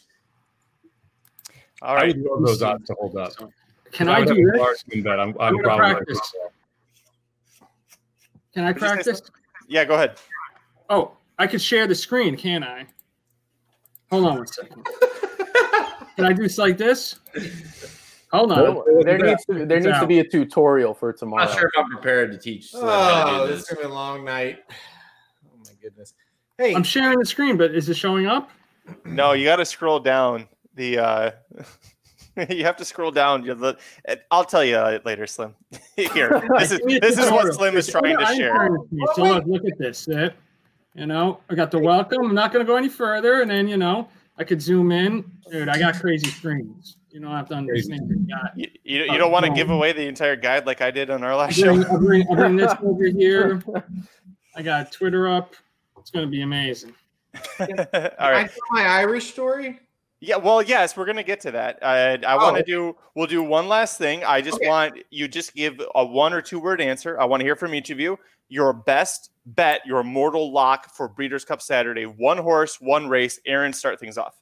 All right, I would love those odds to hold up. Can If I do this? bet, I'm, I'm I'm gonna practice. right. Can I Did practice? Yeah, go ahead. Oh, I could share the screen, can't I? Hold on one second. Can I do this like this? Hold on. There needs to be, there It's needs to be a tutorial for tomorrow. I'm tomorrow. not sure if I'm prepared to teach. Slim how to Oh, this is this. gonna be a long night. Oh my goodness. Hey, I'm sharing the screen, but is it showing up? No, you got to scroll down the. uh You have to scroll down. You look- I'll tell you uh, later, Slim. Here, this is this is what Slim is trying to share. trying to see. So look, look at this. eh? You know, I got the welcome. I'm not going to go any further, and then you know, I could zoom in. Dude, I got crazy screens. You know, I've done this thing. Got You, you, you don't want to give away the entire guide like I did on our last I bring, show. I bring, I bring this over here. I got Twitter up. It's going to be amazing. All Can I my Irish story? Yeah, well, yes, we're gonna get to that. Uh, I want Oh. to do. We'll do one last thing. I just Okay. want you just give a one or two word answer. I want to hear from each of you. Your best bet, your mortal lock for Breeders' Cup Saturday. One horse, one race. Aaron, start things off.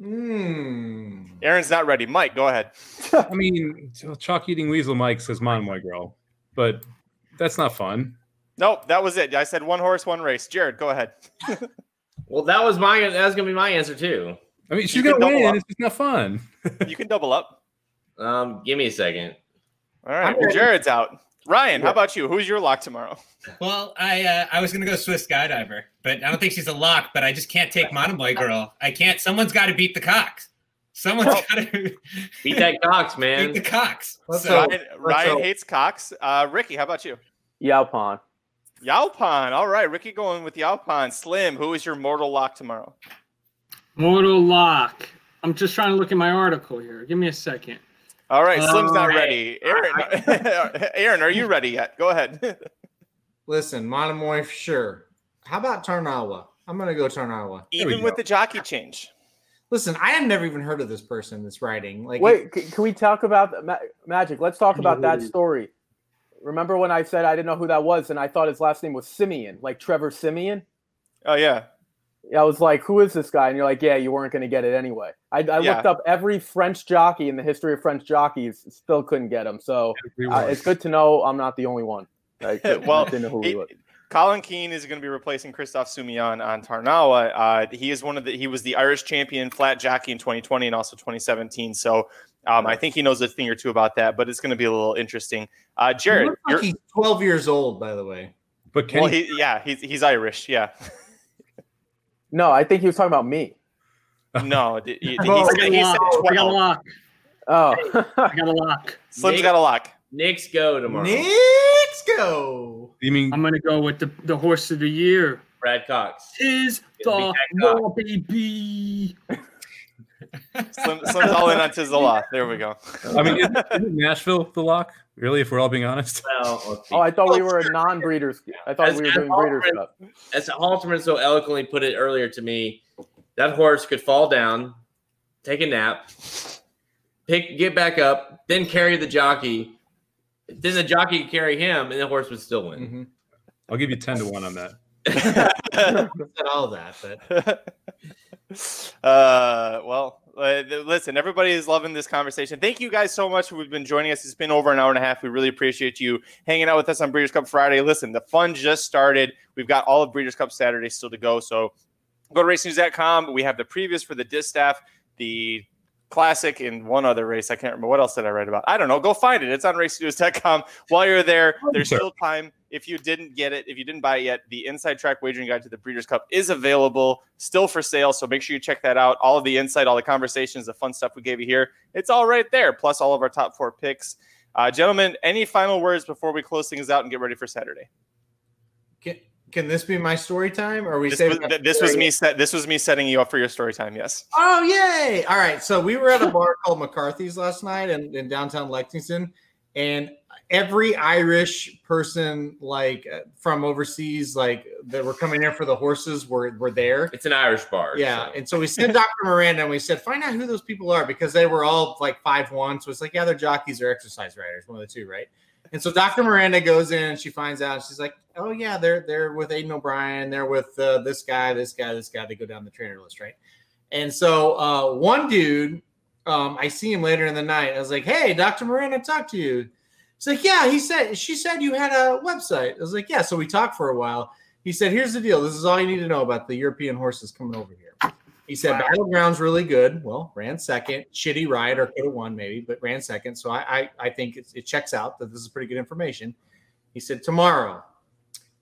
Hmm. Aaron's not ready. Mike, go ahead. I mean, chalk eating weasel Mike says Monomoy girl, but that's not fun. Nope, that was it. I said one horse, one race. Jared, go ahead. Well, that was my that was gonna be my answer too. I mean, she's You gonna win. up. It's just not fun. You can double up. Um, give me a second. All right, well. Jared's out. Ryan, how about you? Who's your lock tomorrow? Well, I uh, I was gonna go Swiss skydiver, but I don't think she's a lock. But I just can't take Monomoy girl. I can't. Someone's got to beat the Cox. Someone's Oh. got to Beat that Cox, man. beat man. the Cox. So. Ryan, Ryan go. hates Cox. Uh, Ricky, how about you? Yaupon. Yaupon. All right, Ricky going with Yaupon. Slim, who is your mortal lock tomorrow? Mortal Lock. I'm just trying to look at my article here. Give me a second. All right, Slim's not All right. ready. Aaron, Aaron, are you ready yet? Go ahead. Listen, Monomoy sure. How about Tarnawa? I'm gonna go Tarnawa. we Even go. with the jockey change. Listen, I have never even heard of this person that's writing. Like, Wait, c- can we talk about the Ma- Magic? Let's talk about that story. Remember when I said I didn't know who that was, and I thought his last name was Simeon, like Trevor Simeon? Oh yeah. I was like, "Who is this guy?" And you're like, "Yeah, you weren't going to get it anyway." I, I Yeah. looked up every French jockey in the history of French jockeys, still couldn't get him. So uh, it's good to know I'm not the only one. I Well, didn't know who he He- was. Colin Keane is going to be replacing Christophe Soumillon on Tarnawa. Uh, he is one of the he was the Irish champion flat jockey in 2020 and also 2017. So um, I think he knows a thing or two about that. But it's going to be a little interesting. Uh, Jared, looks you're, like he's 12 years old, by the way. But can well, he, he, yeah, he's he's Irish. Yeah. No, I think he was talking about me. No, he, he, he Oh, said, he said I got a 12. lock. Oh, I got a lock. Slim's Nick- got a lock. Knicks go tomorrow. Let's go. you mean I'm gonna go with the, the horse of the year. Brad Cox. Is It'll the be that guy. Raw Baby. Slim, Slim's all in on Tizzle There we go. I mean, isn't, isn't Nashville the lock? Really, if we're all being honest. Well, oh, I thought we were a non-breeders. I thought As- we were doing Breeders Alfred- Cup. as Halterman so eloquently put it earlier to me, that horse could fall down, take a nap, pick, get back up, then carry the jockey. Then the jockey could carry him, and the horse would still win. Mhm. I'll give you ten to one on that. All that, but uh, well, th- Uh, listen, everybody is loving this conversation. Thank you guys so much who've been joining us. It's been over an hour and a half. We really appreciate you hanging out with us on Breeders' Cup Friday. Listen, the fun just started. We've got all of Breeders' Cup Saturday still to go. So go to racenews.com. We have the previews for the distaff, the classic, and one other race. I can't remember. What else did I write about? I don't know. Go find it. It's on racenews.com. While you're there, there's still time. If you didn't get it, if you didn't buy it yet, the Inside Track Wagering Guide to the Breeders' Cup is available, still for sale. So make sure you check that out. All of the insight, all the conversations, the fun stuff we gave you here, it's all right there. Plus all of our top four picks. Uh, gentlemen, any final words before we close things out and get ready for Saturday? can, can this be my story time? Or are we This saving was, this was me set. This was me setting you up for your story time. Yes. Oh yay! All right, so we were at a bar called McCarthy's last night in, in downtown Lexington, and every Irish person like uh, from overseas, like that were coming here for the horses, were were there. It's an Irish bar. Yeah, so. and so we sent Dr. Miranda and we said, find out who those people are because they were all like five one. So it's like, yeah, they're jockeys or exercise riders, one of the two, right? And so Dr. Miranda goes in and she finds out. She's like, oh yeah, they're they're with Aidan O'Brien. They're with uh, this guy, this guy, this guy. They go down the trainer list, right? And so uh, one dude, um, I see him later in the night. I was like, hey, Dr. Miranda, talk to you. He's like, yeah. He said she said you had a website. I was like, yeah. So we talked for a while. He said, here's the deal. This is all you need to know about the European horses coming over here. He said Battleground's really good. Well, ran second, shitty ride or could have won maybe, but ran second. So I I, I think it, it checks out that this is pretty good information. He said tomorrow,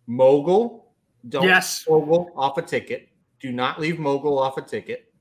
Mogul, don't Yes. Mogul off a ticket. Do not leave Mogul off a ticket.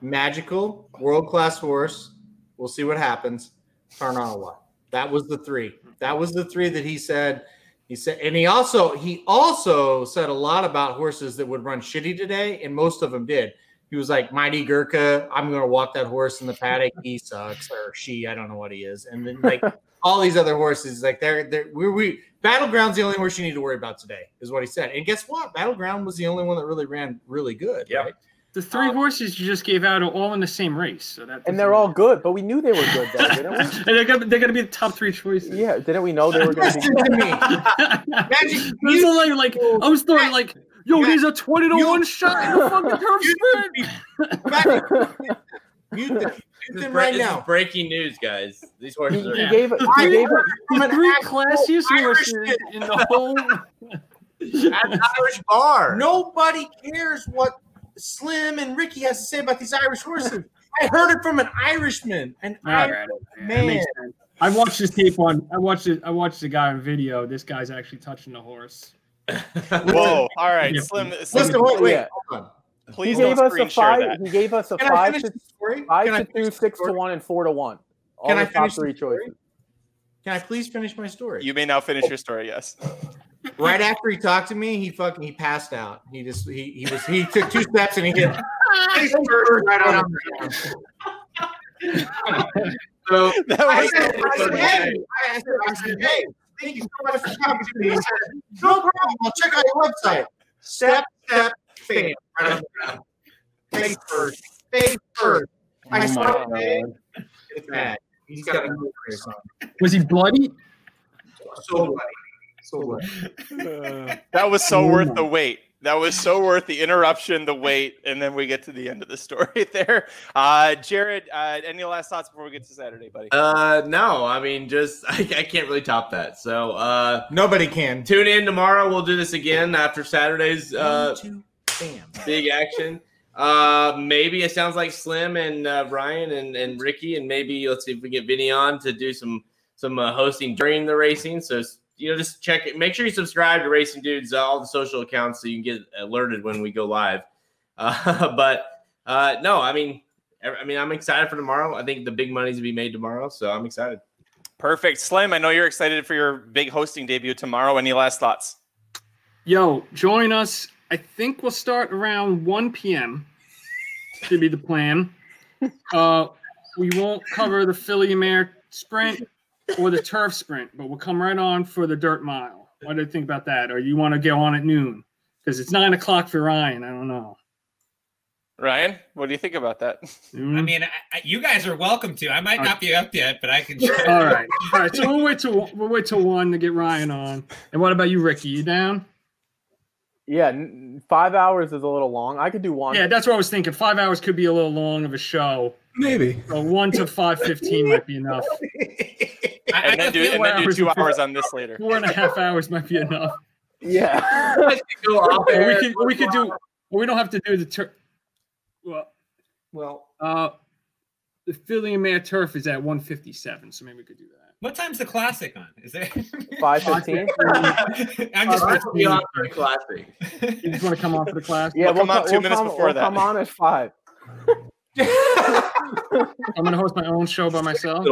Magical, world class horse. We'll see what happens. Tarnawa. That was the three. That was the three that he said. He said, and he also he also said a lot about horses that would run shitty today, and most of them did. He was like, Mighty Gurkha, I'm going to walk that horse in the paddock. He sucks, or she, I don't know what he is. And then like all these other horses, like they're they're we we Battleground's the only horse you need to worry about today, is what he said. And guess what? Battleground was the only one that really ran really good. Yep. Right? The three um, horses you just gave out are all in the same race, so that And they're all good, but we knew they were good, though, didn't we? and they're gonna they're gonna be the top three choices. Yeah, didn't we know they were going to be? Listen to me. Magic, you, like, like I was throwing like, yo, these are twenty to You- one shot in the fucking turf sprint. Magic, mute them, mute This, them bre- right this is now. breaking news, guys. These He, horses are. he gave it. I- He gave it. I'm an Three actual classiest horses Irishman. in the whole. an Irish bar. Nobody cares what Slim and Ricky has to say about these Irish horses. I heard it from an Irishman. An All Irish right, man. makes sense. I watched this tape on. I watched it. I watched the guy on video. This guy's actually touching the horse. Whoa! All right, Yeah. Slim. Listen, Slim wait, wait, Yeah. hold on. He please gave don't us a share five. that. He gave us a Can I five finish to the story? five Can to two, the six to one, and four to one. All Can the I top finish the three story? choices. Can I please finish my story? You may now finish oh. your story. Yes. right after he talked to me, he fucking he passed out. He just he he was he took two steps and he hit face right on. So That I was said, I said, hey, I said, I said, hey, thank you so much for talking to me. Said, no problem. I'll check out your website. Step, step, bam, right on the ground. Face first, face first. I Oh saw my it. It's bad. He's got a good face on. Was he bloody? So bloody. So bloody. that was so Oh worth the wait. That was so worth the interruption, the wait, and then we get to the end of the story there. Uh, Jared, uh, any last thoughts before we get to Saturday, buddy? Uh, no, I mean, just I, I can't really top that. So, uh, Nobody can. tune in tomorrow. We'll do this again after Saturday's uh, One, two, big action. Uh, maybe it sounds like Slim and uh, Ryan and, and Ricky, and maybe let's see if we get Vinny on to do some some uh, hosting during the racing. So you know, just check it. Make sure you subscribe to Racing Dudes uh, all the social accounts so you can get alerted when we go live. Uh, but uh, no, I mean, I mean, I'm excited for tomorrow. I think the big money's to be made tomorrow, so I'm excited. Perfect. Slim, I know you're excited for your big hosting debut tomorrow. Any last thoughts? Yo, join us. I think we'll start around 1 p.m. Should be the plan. Uh, we won't cover the Filly Mare sprint or the turf sprint, but we'll come right on for the dirt mile. What do you think about that? Or you want to go on at noon? Because it's nine o'clock for Ryan. I don't know. Ryan, what do you think about that? Hmm? I mean, I, I, you guys are welcome to. I might not be up yet, but I can. All right, all right. So we'll wait till we'll wait till one to get Ryan on. And what about you, Ricky? You down? Yeah, five hours is a little long. I could do one. Yeah, that's what I was thinking. Five hours could be a little long of a show. Maybe. So one to five fifteen might be enough. I, And then do and then do two hours on this later. Four and a half hours might be enough. Yeah. Go off Or we could we could do. We don't have to do the tur- Well, Well, uh, the Filly and Mare turf is at one fifty seven, so maybe we could do that. What time's the classic on? Is it Five fifteen. I'm just. That's the classic. You just want to come on for the class? Yeah, We'll we'll, come on co- two we'll minutes come, before we'll that. Come on at five. I'm gonna host my own show by myself.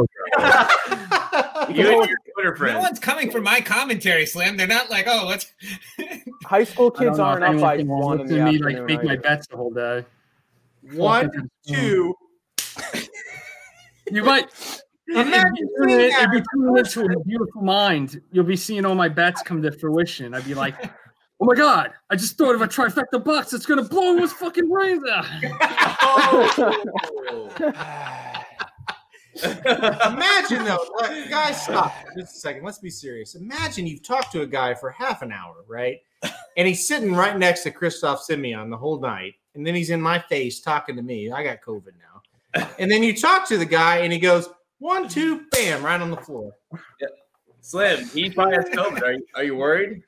You and your Twitter No one's coming for my commentary, Slim. They're not like, oh, let's. High school kids aren't if up by anyone can one in the to me like afternoon. make my either. bets the whole day. one, two. You might. Imagine It'd seeing be that. turning into a beautiful mind. You'll be seeing all my bets come to fruition. I'd be like, "Oh my god! I just thought of a trifecta box that's gonna blow his fucking brains out." Oh. Imagine though, like, guys, stop just a second. Let's be serious. Imagine you've talked to a guy for half an hour, right? And he's sitting right next to Christophe Soumillon the whole night, and then he's in my face talking to me. I got COVID now. And then you talk to the guy, and he goes one, two, bam, right on the floor. Slim, he probably has COVID. Are you, are you worried?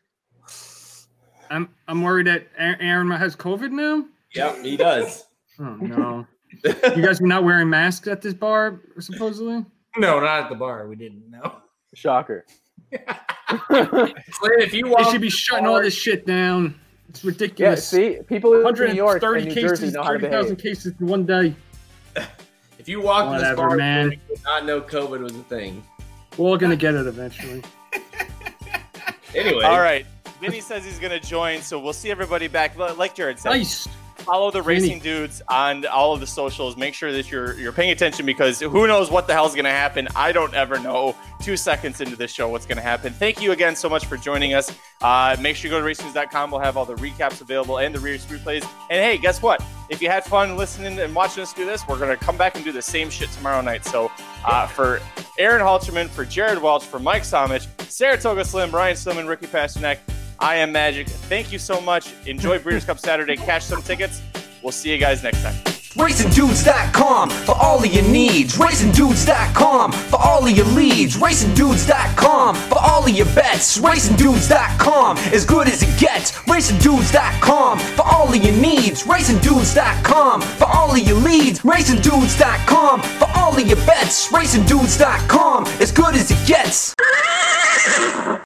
I'm I'm worried that Aaron Aaron has COVID now. Yep, he does. Oh no! You guys are not wearing masks at this bar, supposedly. No, not at the bar. We didn't know. Shocker. Slim, if you They walk, should be shutting all this shit down. It's ridiculous. Yeah, ridiculous. see, people in New York 130 and New Jersey cases, know how to 30,000 cases in one day. if you walk in this bar, man. you would not know COVID was a thing. We're all gonna get it eventually. Anyway, All right. Vinny says he's going to join, so we'll see everybody back. Like Jared said, Nice. Follow the racing dudes on all of the socials. Make sure that you're you're paying attention because who knows what the hell's going to happen. I don't ever know. Two seconds into this show, what's going to happen. Thank you again so much for joining us. Uh, make sure you go to racings.com. We'll have all the recaps available and the race replays. And hey, guess what? if you had fun listening and watching us do this, we're going to come back and do the same shit tomorrow night. So uh, for Aaron Halterman, for Jared Welch, for Mike Somich, Saratoga Slim, Ryan Stillman, Ricky Pasternak, I am Magic. Thank you so much. Enjoy Breeders' Cup Saturday. Cash some tickets. We'll see you guys next time. RacingDudes.com for all of your needs. RacingDudes.com for all of your leads. RacingDudes.com for all of your bets. RacingDudes.com as good as it gets. RacingDudes.com for all of your needs. RacingDudes.com for all of your leads. RacingDudes.com for all of your bets. RacingDudes.com as good as it gets.